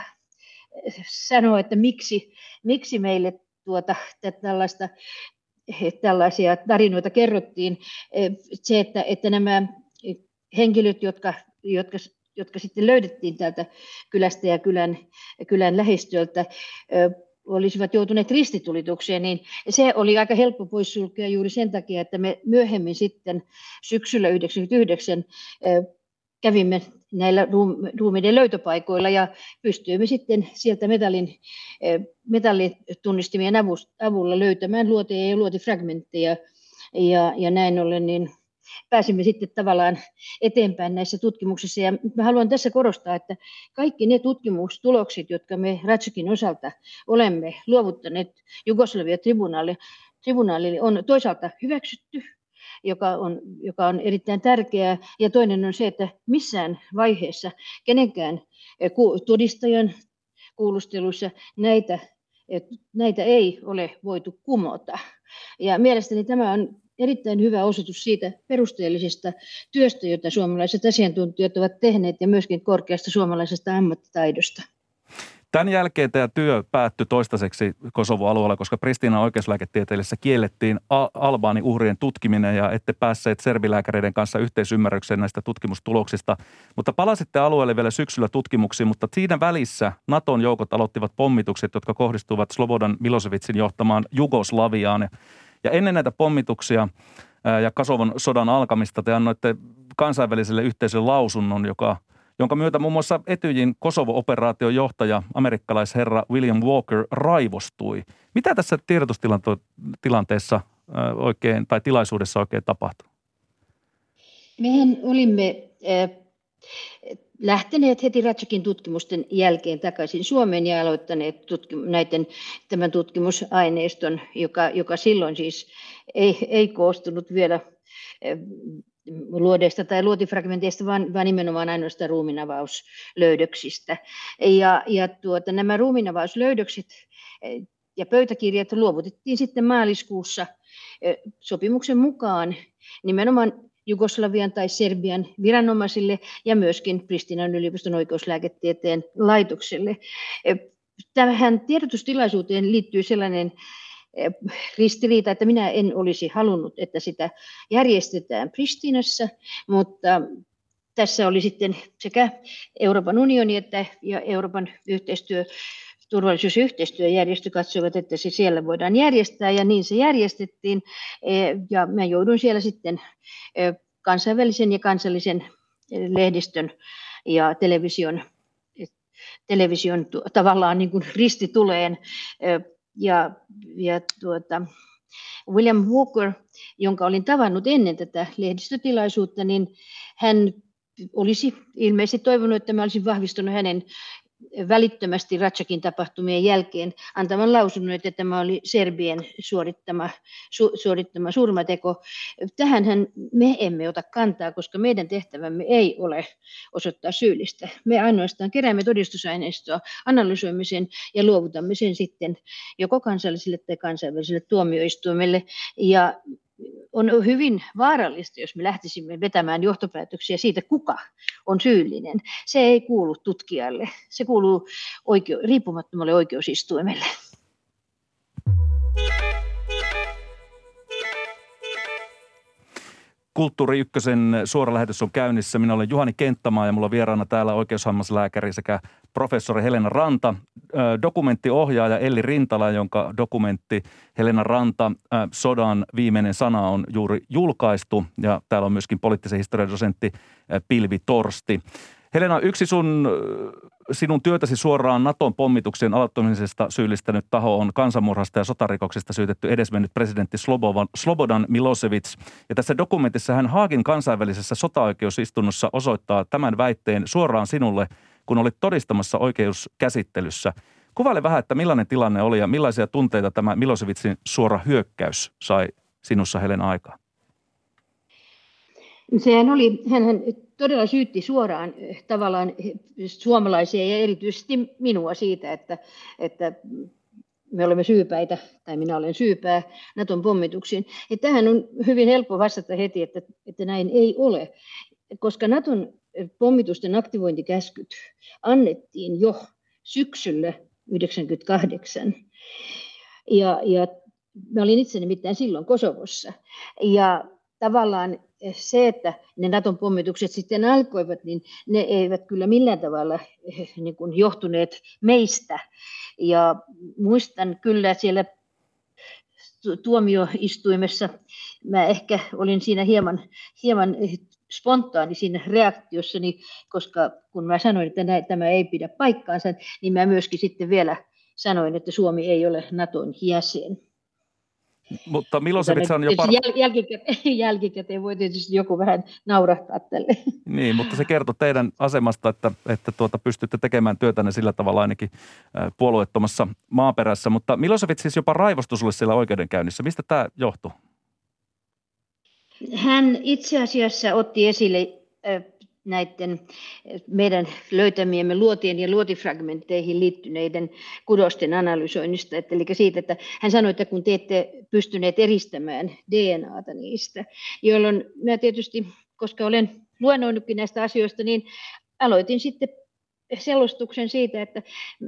Speaker 3: sanoa, että miksi, miksi meille tuota, tällaista tällaisia tarinoita kerrottiin. Se, että, että nämä henkilöt, jotka, jotka jotka sitten löydettiin täältä kylästä ja kylän, kylän lähistöltä, olisivat joutuneet ristitulitukseen, niin se oli aika helppo poissulkea juuri sen takia, että me myöhemmin sitten syksyllä 1999 kävimme näillä ruumiiden löytöpaikoilla ja pystyimme sitten sieltä metallin, metallitunnistimien avulla löytämään luoteja ja luotifragmentteja. Ja, ja näin ollen niin pääsimme sitten tavallaan eteenpäin näissä tutkimuksissa. Ja mä haluan tässä korostaa, että kaikki ne tutkimustulokset, jotka me Ratsakin osalta olemme luovuttaneet Jugoslavia tribunaalille, tribunaalille on toisaalta hyväksytty, joka on, joka on erittäin tärkeää. Ja toinen on se, että missään vaiheessa kenenkään eh, todistajan kuulusteluissa näitä, näitä ei ole voitu kumota. Ja mielestäni tämä on erittäin hyvä osoitus siitä perusteellisesta työstä, jota suomalaiset asiantuntijat ovat tehneet ja myöskin korkeasta suomalaisesta ammattitaidosta.
Speaker 2: Tämän jälkeen tämä työ päättyi toistaiseksi Kosovo-alueella, koska Pristinan oikeuslääketieteellisessä kiellettiin albaani uhrien tutkiminen ja ette päässeet serbilääkäreiden kanssa yhteisymmärrykseen näistä tutkimustuloksista. Mutta palasitte alueelle vielä syksyllä tutkimuksiin, mutta siinä välissä Naton joukot aloittivat pommitukset, jotka kohdistuvat Slobodan Milosevicin johtamaan Jugoslaviaan. Ja ennen näitä pommituksia ja Kasovon sodan alkamista te annoitte kansainväliselle yhteisölle lausunnon, joka, jonka myötä muun muassa Etyjin Kosovo-operaation johtaja, amerikkalaisherra William Walker, raivostui. Mitä tässä tiedotustilanteessa oikein, tai tilaisuudessa oikein tapahtui?
Speaker 3: Mehän olimme lähteneet heti Ratsakin tutkimusten jälkeen takaisin Suomeen ja aloittaneet tutkim- näiden, tämän tutkimusaineiston, joka, joka silloin siis ei, ei koostunut vielä eh, luodeista tai luotifragmenteista, vaan, vaan nimenomaan ainoastaan ruuminavauslöydöksistä. Ja, ja tuota, nämä ruuminavauslöydökset eh, ja pöytäkirjat luovutettiin sitten maaliskuussa eh, sopimuksen mukaan nimenomaan Jugoslavian tai Serbian viranomaisille ja myöskin Pristinan yliopiston oikeuslääketieteen laitokselle. E, tähän tiedotustilaisuuteen liittyy sellainen e, ristiriita, että minä en olisi halunnut, että sitä järjestetään Pristinassa, mutta tässä oli sitten sekä Euroopan unioni että ja Euroopan yhteistyö turvallisuus- ja yhteistyöjärjestö katsoivat, että se siellä voidaan järjestää ja niin se järjestettiin. Ja mä jouduin siellä sitten kansainvälisen ja kansallisen lehdistön ja television, television tavallaan niin kuin ristituleen. Ja, ja tuota, William Walker, jonka olin tavannut ennen tätä lehdistötilaisuutta, niin hän olisi ilmeisesti toivonut, että mä olisin vahvistunut hänen välittömästi Ratsakin tapahtumien jälkeen antavan lausunnon, että tämä oli Serbien suorittama, su, suorittama surmateko. Tähänhän me emme ota kantaa, koska meidän tehtävämme ei ole osoittaa syyllistä. Me ainoastaan keräämme todistusaineistoa, analysoimme sen ja luovutamme sen sitten joko kansallisille tai kansainvälisille tuomioistuimelle. Ja on hyvin vaarallista, jos me lähtisimme vetämään johtopäätöksiä siitä, kuka on syyllinen. Se ei kuulu tutkijalle, se kuuluu oikeu- riippumattomalle oikeusistuimelle.
Speaker 2: Kulttuuri Ykkösen suora lähetys on käynnissä. Minä olen Juhani Kenttämaa ja mulla on vieraana täällä oikeushammaslääkäri sekä professori Helena Ranta, dokumenttiohjaaja Elli Rintala, jonka dokumentti Helena Ranta, sodan viimeinen sana on juuri julkaistu. Ja täällä on myöskin poliittisen historian dosentti Pilvi Torsti. Helena, yksi sun, sinun työtäsi suoraan Naton pommituksen aloittamisesta syyllistänyt taho on kansanmurhasta ja sotarikoksesta syytetty edesmennyt presidentti Slobodan, Slobodan Milosevic. Ja tässä dokumentissa hän Haagin kansainvälisessä sotaoikeusistunnossa osoittaa tämän väitteen suoraan sinulle, kun olit todistamassa oikeuskäsittelyssä. Kuvaile vähän, että millainen tilanne oli ja millaisia tunteita tämä Milosevicin suora hyökkäys sai sinussa Helena aikaa?
Speaker 3: Sehän oli, hän todella syytti suoraan eh, tavallaan eh, suomalaisia ja erityisesti minua siitä, että, että me olemme syypäitä, tai minä olen syypää Naton pommituksiin. Ja tähän on hyvin helppo vastata heti, että, että näin ei ole, koska Naton pommitusten aktivointikäskyt annettiin jo syksyllä 1998. Ja, ja mä olin itse nimittäin silloin Kosovossa. Ja tavallaan se, että ne Naton pommitukset sitten alkoivat, niin ne eivät kyllä millään tavalla eh, niin kuin johtuneet meistä. Ja muistan kyllä siellä tuomioistuimessa, mä ehkä olin siinä hieman, hieman spontaani siinä reaktiossani, koska kun mä sanoin, että näin, tämä ei pidä paikkaansa, niin mä myöskin sitten vielä sanoin, että Suomi ei ole Naton jäsen.
Speaker 2: Mutta Milosevic on jopa...
Speaker 3: Jäl, jälkikäteen, jälkikäteen voi tietysti joku vähän naurahtaa tälle.
Speaker 2: Niin, mutta se kertoo teidän asemasta, että, että tuota, pystytte tekemään työtänne sillä tavalla ainakin puolueettomassa maaperässä. Mutta Milosevic siis jopa raivostui sulle siellä oikeudenkäynnissä. Mistä tämä johtuu?
Speaker 3: Hän itse asiassa otti esille näiden meidän löytämiemme luotien ja luotifragmentteihin liittyneiden kudosten analysoinnista. Että, eli siitä, että hän sanoi, että kun te ette pystyneet eristämään DNAta niistä, jolloin mä tietysti, koska olen luennoinutkin näistä asioista, niin aloitin sitten selostuksen siitä, että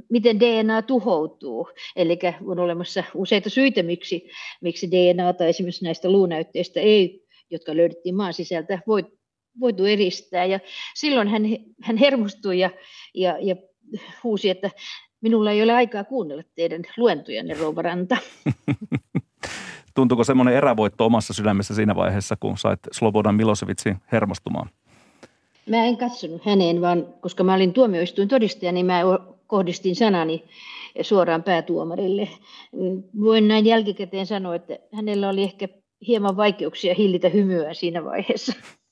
Speaker 3: miten DNA tuhoutuu. Eli on olemassa useita syitä, miksi, miksi DNAta esimerkiksi näistä luunäytteistä ei, jotka löydettiin maan sisältä, voi voitu eristää. Ja silloin hän, hän hermostui ja, ja, ja huusi, että minulla ei ole aikaa kuunnella teidän luentojanne, Rouva Ranta.
Speaker 2: Tuntuuko semmoinen erävoitto omassa sydämessä siinä vaiheessa, kun sait Slobodan Milosevicin hermostumaan?
Speaker 3: Mä en katsonut häneen, vaan koska mä olin tuomioistuin todistaja, niin mä kohdistin sanani suoraan päätuomarille. Voin näin jälkikäteen sanoa, että hänellä oli ehkä hieman vaikeuksia hillitä hymyä siinä vaiheessa.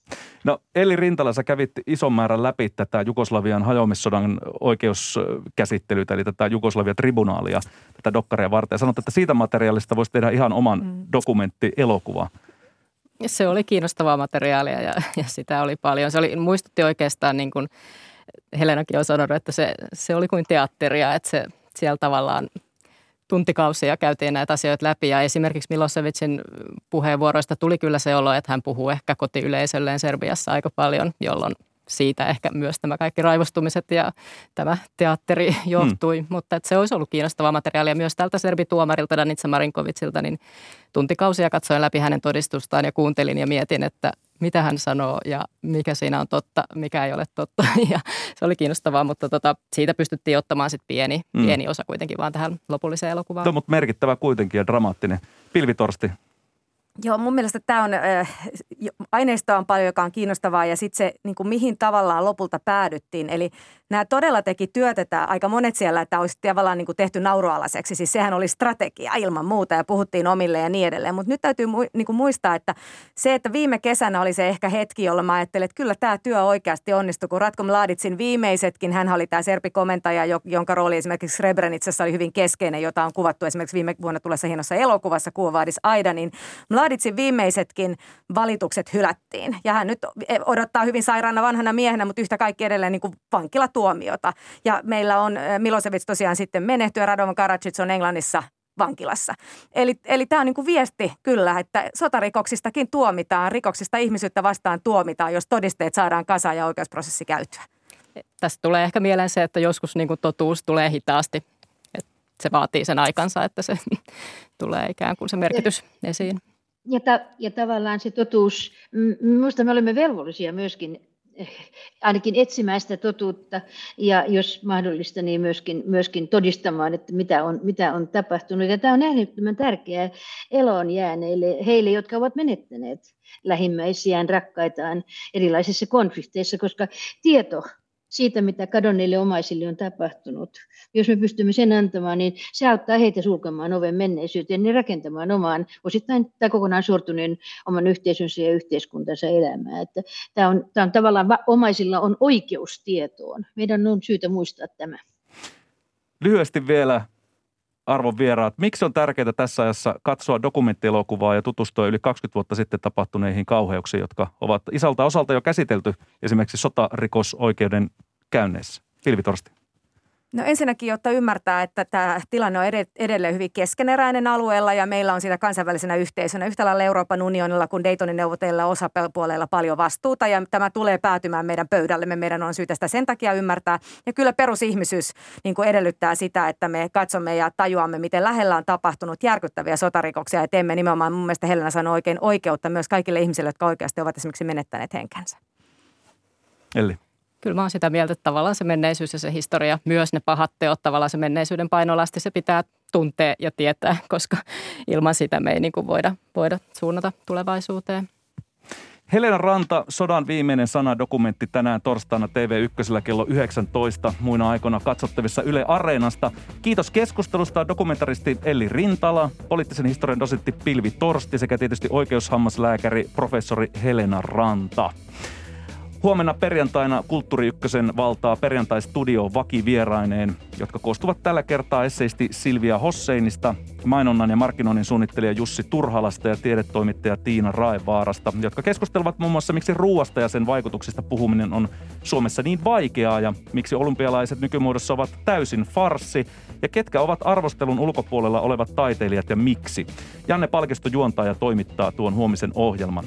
Speaker 2: No Eli Rintala, sä kävit ison määrän läpi tätä Jugoslavian hajoamissodan oikeuskäsittelytä, eli tätä Jugoslavia-tribunaalia, tätä dokkaria varten. Ja sanot, että siitä materiaalista voisi tehdä ihan oman mm. dokumenttielokuva.
Speaker 1: Se oli kiinnostavaa materiaalia ja, ja sitä oli paljon. Se oli, muistutti oikeastaan niin kuin Helenakin on sanonut, että se, se oli kuin teatteria, että se siellä tavallaan tuntikausia käytiin näitä asioita läpi. Ja esimerkiksi Milosevicin puheenvuoroista tuli kyllä se olo, että hän puhuu ehkä kotiyleisölleen Serbiassa aika paljon, jolloin siitä ehkä myös tämä kaikki raivostumiset ja tämä teatteri johtui. Hmm. Mutta että se olisi ollut kiinnostavaa materiaalia myös tältä serbituomarilta Danitsa Marinkovitsilta, niin tuntikausia katsoin läpi hänen todistustaan ja kuuntelin ja mietin, että mitä hän sanoo ja mikä siinä on totta, mikä ei ole totta. Ja se oli kiinnostavaa, mutta tota, siitä pystyttiin ottamaan sitten pieni, mm. pieni osa kuitenkin vaan tähän lopulliseen elokuvaan.
Speaker 2: Tuo, mutta merkittävä kuitenkin ja dramaattinen. Pilvitorsti,
Speaker 4: Joo, mun mielestä tämä on, äh, aineistoa on paljon, joka on kiinnostavaa ja sitten se, niin kuin mihin tavallaan lopulta päädyttiin. Eli nämä todella teki työtä aika monet siellä, että olisi tavallaan niin kuin tehty naurualaseksi. Siis sehän oli strategia ilman muuta ja puhuttiin omille ja niin edelleen. Mutta nyt täytyy mu- niin kuin muistaa, että se, että viime kesänä oli se ehkä hetki, jolloin mä ajattelin, että kyllä tämä työ oikeasti onnistui. Kun Ratko Mladitsin viimeisetkin, hän oli tämä serpikomentaja, jonka rooli esimerkiksi Srebrenicassa oli hyvin keskeinen, jota on kuvattu esimerkiksi viime vuonna tulessa hienossa elokuvassa Kuovaadis Aida, niin Mladitsin viimeisetkin valitukset hylättiin. Ja hän nyt odottaa hyvin sairaana vanhana miehenä, mutta yhtä kaikki edelleen niin kuin vankilatuomiota. Ja meillä on Milosevic tosiaan sitten menehty ja Radovan Karadzic on Englannissa vankilassa. Eli, eli tämä on niin kuin viesti kyllä, että sotarikoksistakin tuomitaan, rikoksista ihmisyyttä vastaan tuomitaan, jos todisteet saadaan kasaan ja oikeusprosessi käytyä.
Speaker 1: Tästä tulee ehkä mieleen se, että joskus niin kuin totuus tulee hitaasti. Että se vaatii sen aikansa, että se tulee ikään kuin se merkitys esiin.
Speaker 3: Ja, ta, ja tavallaan se totuus, minusta me olemme velvollisia myöskin eh, ainakin etsimään sitä totuutta ja jos mahdollista, niin myöskin, myöskin todistamaan, että mitä on, mitä on tapahtunut. Ja tämä on äärettömän tärkeää eloon jääneille, heille, jotka ovat menettäneet lähimmäisiään, rakkaitaan erilaisissa konflikteissa, koska tieto siitä, mitä kadonneille omaisille on tapahtunut. Jos me pystymme sen antamaan, niin se auttaa heitä sulkemaan oven menneisyyteen ja rakentamaan omaan, osittain tai kokonaan sortuneen oman yhteisönsä ja yhteiskuntansa elämää. Että tämä, on, tämä on tavallaan, omaisilla on oikeus tietoon. Meidän on syytä muistaa tämä.
Speaker 2: Lyhyesti vielä arvon vieraat, miksi on tärkeää tässä ajassa katsoa dokumenttielokuvaa ja tutustua yli 20 vuotta sitten tapahtuneihin kauheuksiin, jotka ovat isolta osalta jo käsitelty esimerkiksi sotarikosoikeuden käynneissä? Pilvi Torsti.
Speaker 4: No ensinnäkin, jotta ymmärtää, että tämä tilanne on edelleen hyvin keskeneräinen alueella ja meillä on siitä kansainvälisenä yhteisönä yhtä lailla Euroopan unionilla kuin Daytonin neuvotteilla osapuolella paljon vastuuta ja tämä tulee päätymään meidän pöydällemme. Meidän on syytä sitä sen takia ymmärtää. Ja kyllä perusihmisyys niin kuin edellyttää sitä, että me katsomme ja tajuamme, miten lähellä on tapahtunut järkyttäviä sotarikoksia ja teemme nimenomaan mun mielestä Helena sanoi oikein oikeutta myös kaikille ihmisille, jotka oikeasti ovat esimerkiksi menettäneet henkensä.
Speaker 2: Eli
Speaker 1: Kyllä mä oon sitä mieltä, että tavallaan se menneisyys ja se historia, myös ne pahat teot, tavallaan se menneisyyden painolasti, se pitää tuntea ja tietää, koska ilman sitä me ei niin kuin voida, voida suunnata tulevaisuuteen.
Speaker 2: Helena Ranta, sodan viimeinen sana dokumentti tänään torstaina TV1 kello 19 muina aikoina katsottavissa Yle Areenasta. Kiitos keskustelusta dokumentaristi Elli Rintala, poliittisen historian dosentti Pilvi Torsti sekä tietysti oikeushammaslääkäri professori Helena Ranta. Huomenna perjantaina Kulttuuri Ykkösen valtaa perjantai-studio vakivieraineen, jotka koostuvat tällä kertaa esseisti Silvia Hosseinista, mainonnan ja markkinoinnin suunnittelija Jussi Turhalasta ja tiedetoimittaja Tiina Raevaarasta, jotka keskustelevat muun muassa miksi ruoasta ja sen vaikutuksista puhuminen on Suomessa niin vaikeaa ja miksi olympialaiset nykymuodossa ovat täysin farsi ja ketkä ovat arvostelun ulkopuolella olevat taiteilijat ja miksi. Janne Palkisto juontaa ja toimittaa tuon huomisen ohjelman.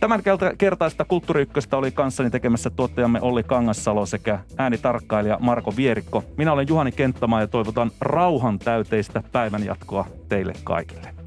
Speaker 2: Tämän kertaista Kulttuuri oli kanssani tekemässä tuottajamme Olli Kangassalo sekä äänitarkkailija Marko Vierikko. Minä olen Juhani Kenttämaa ja toivotan rauhan täyteistä päivänjatkoa teille kaikille.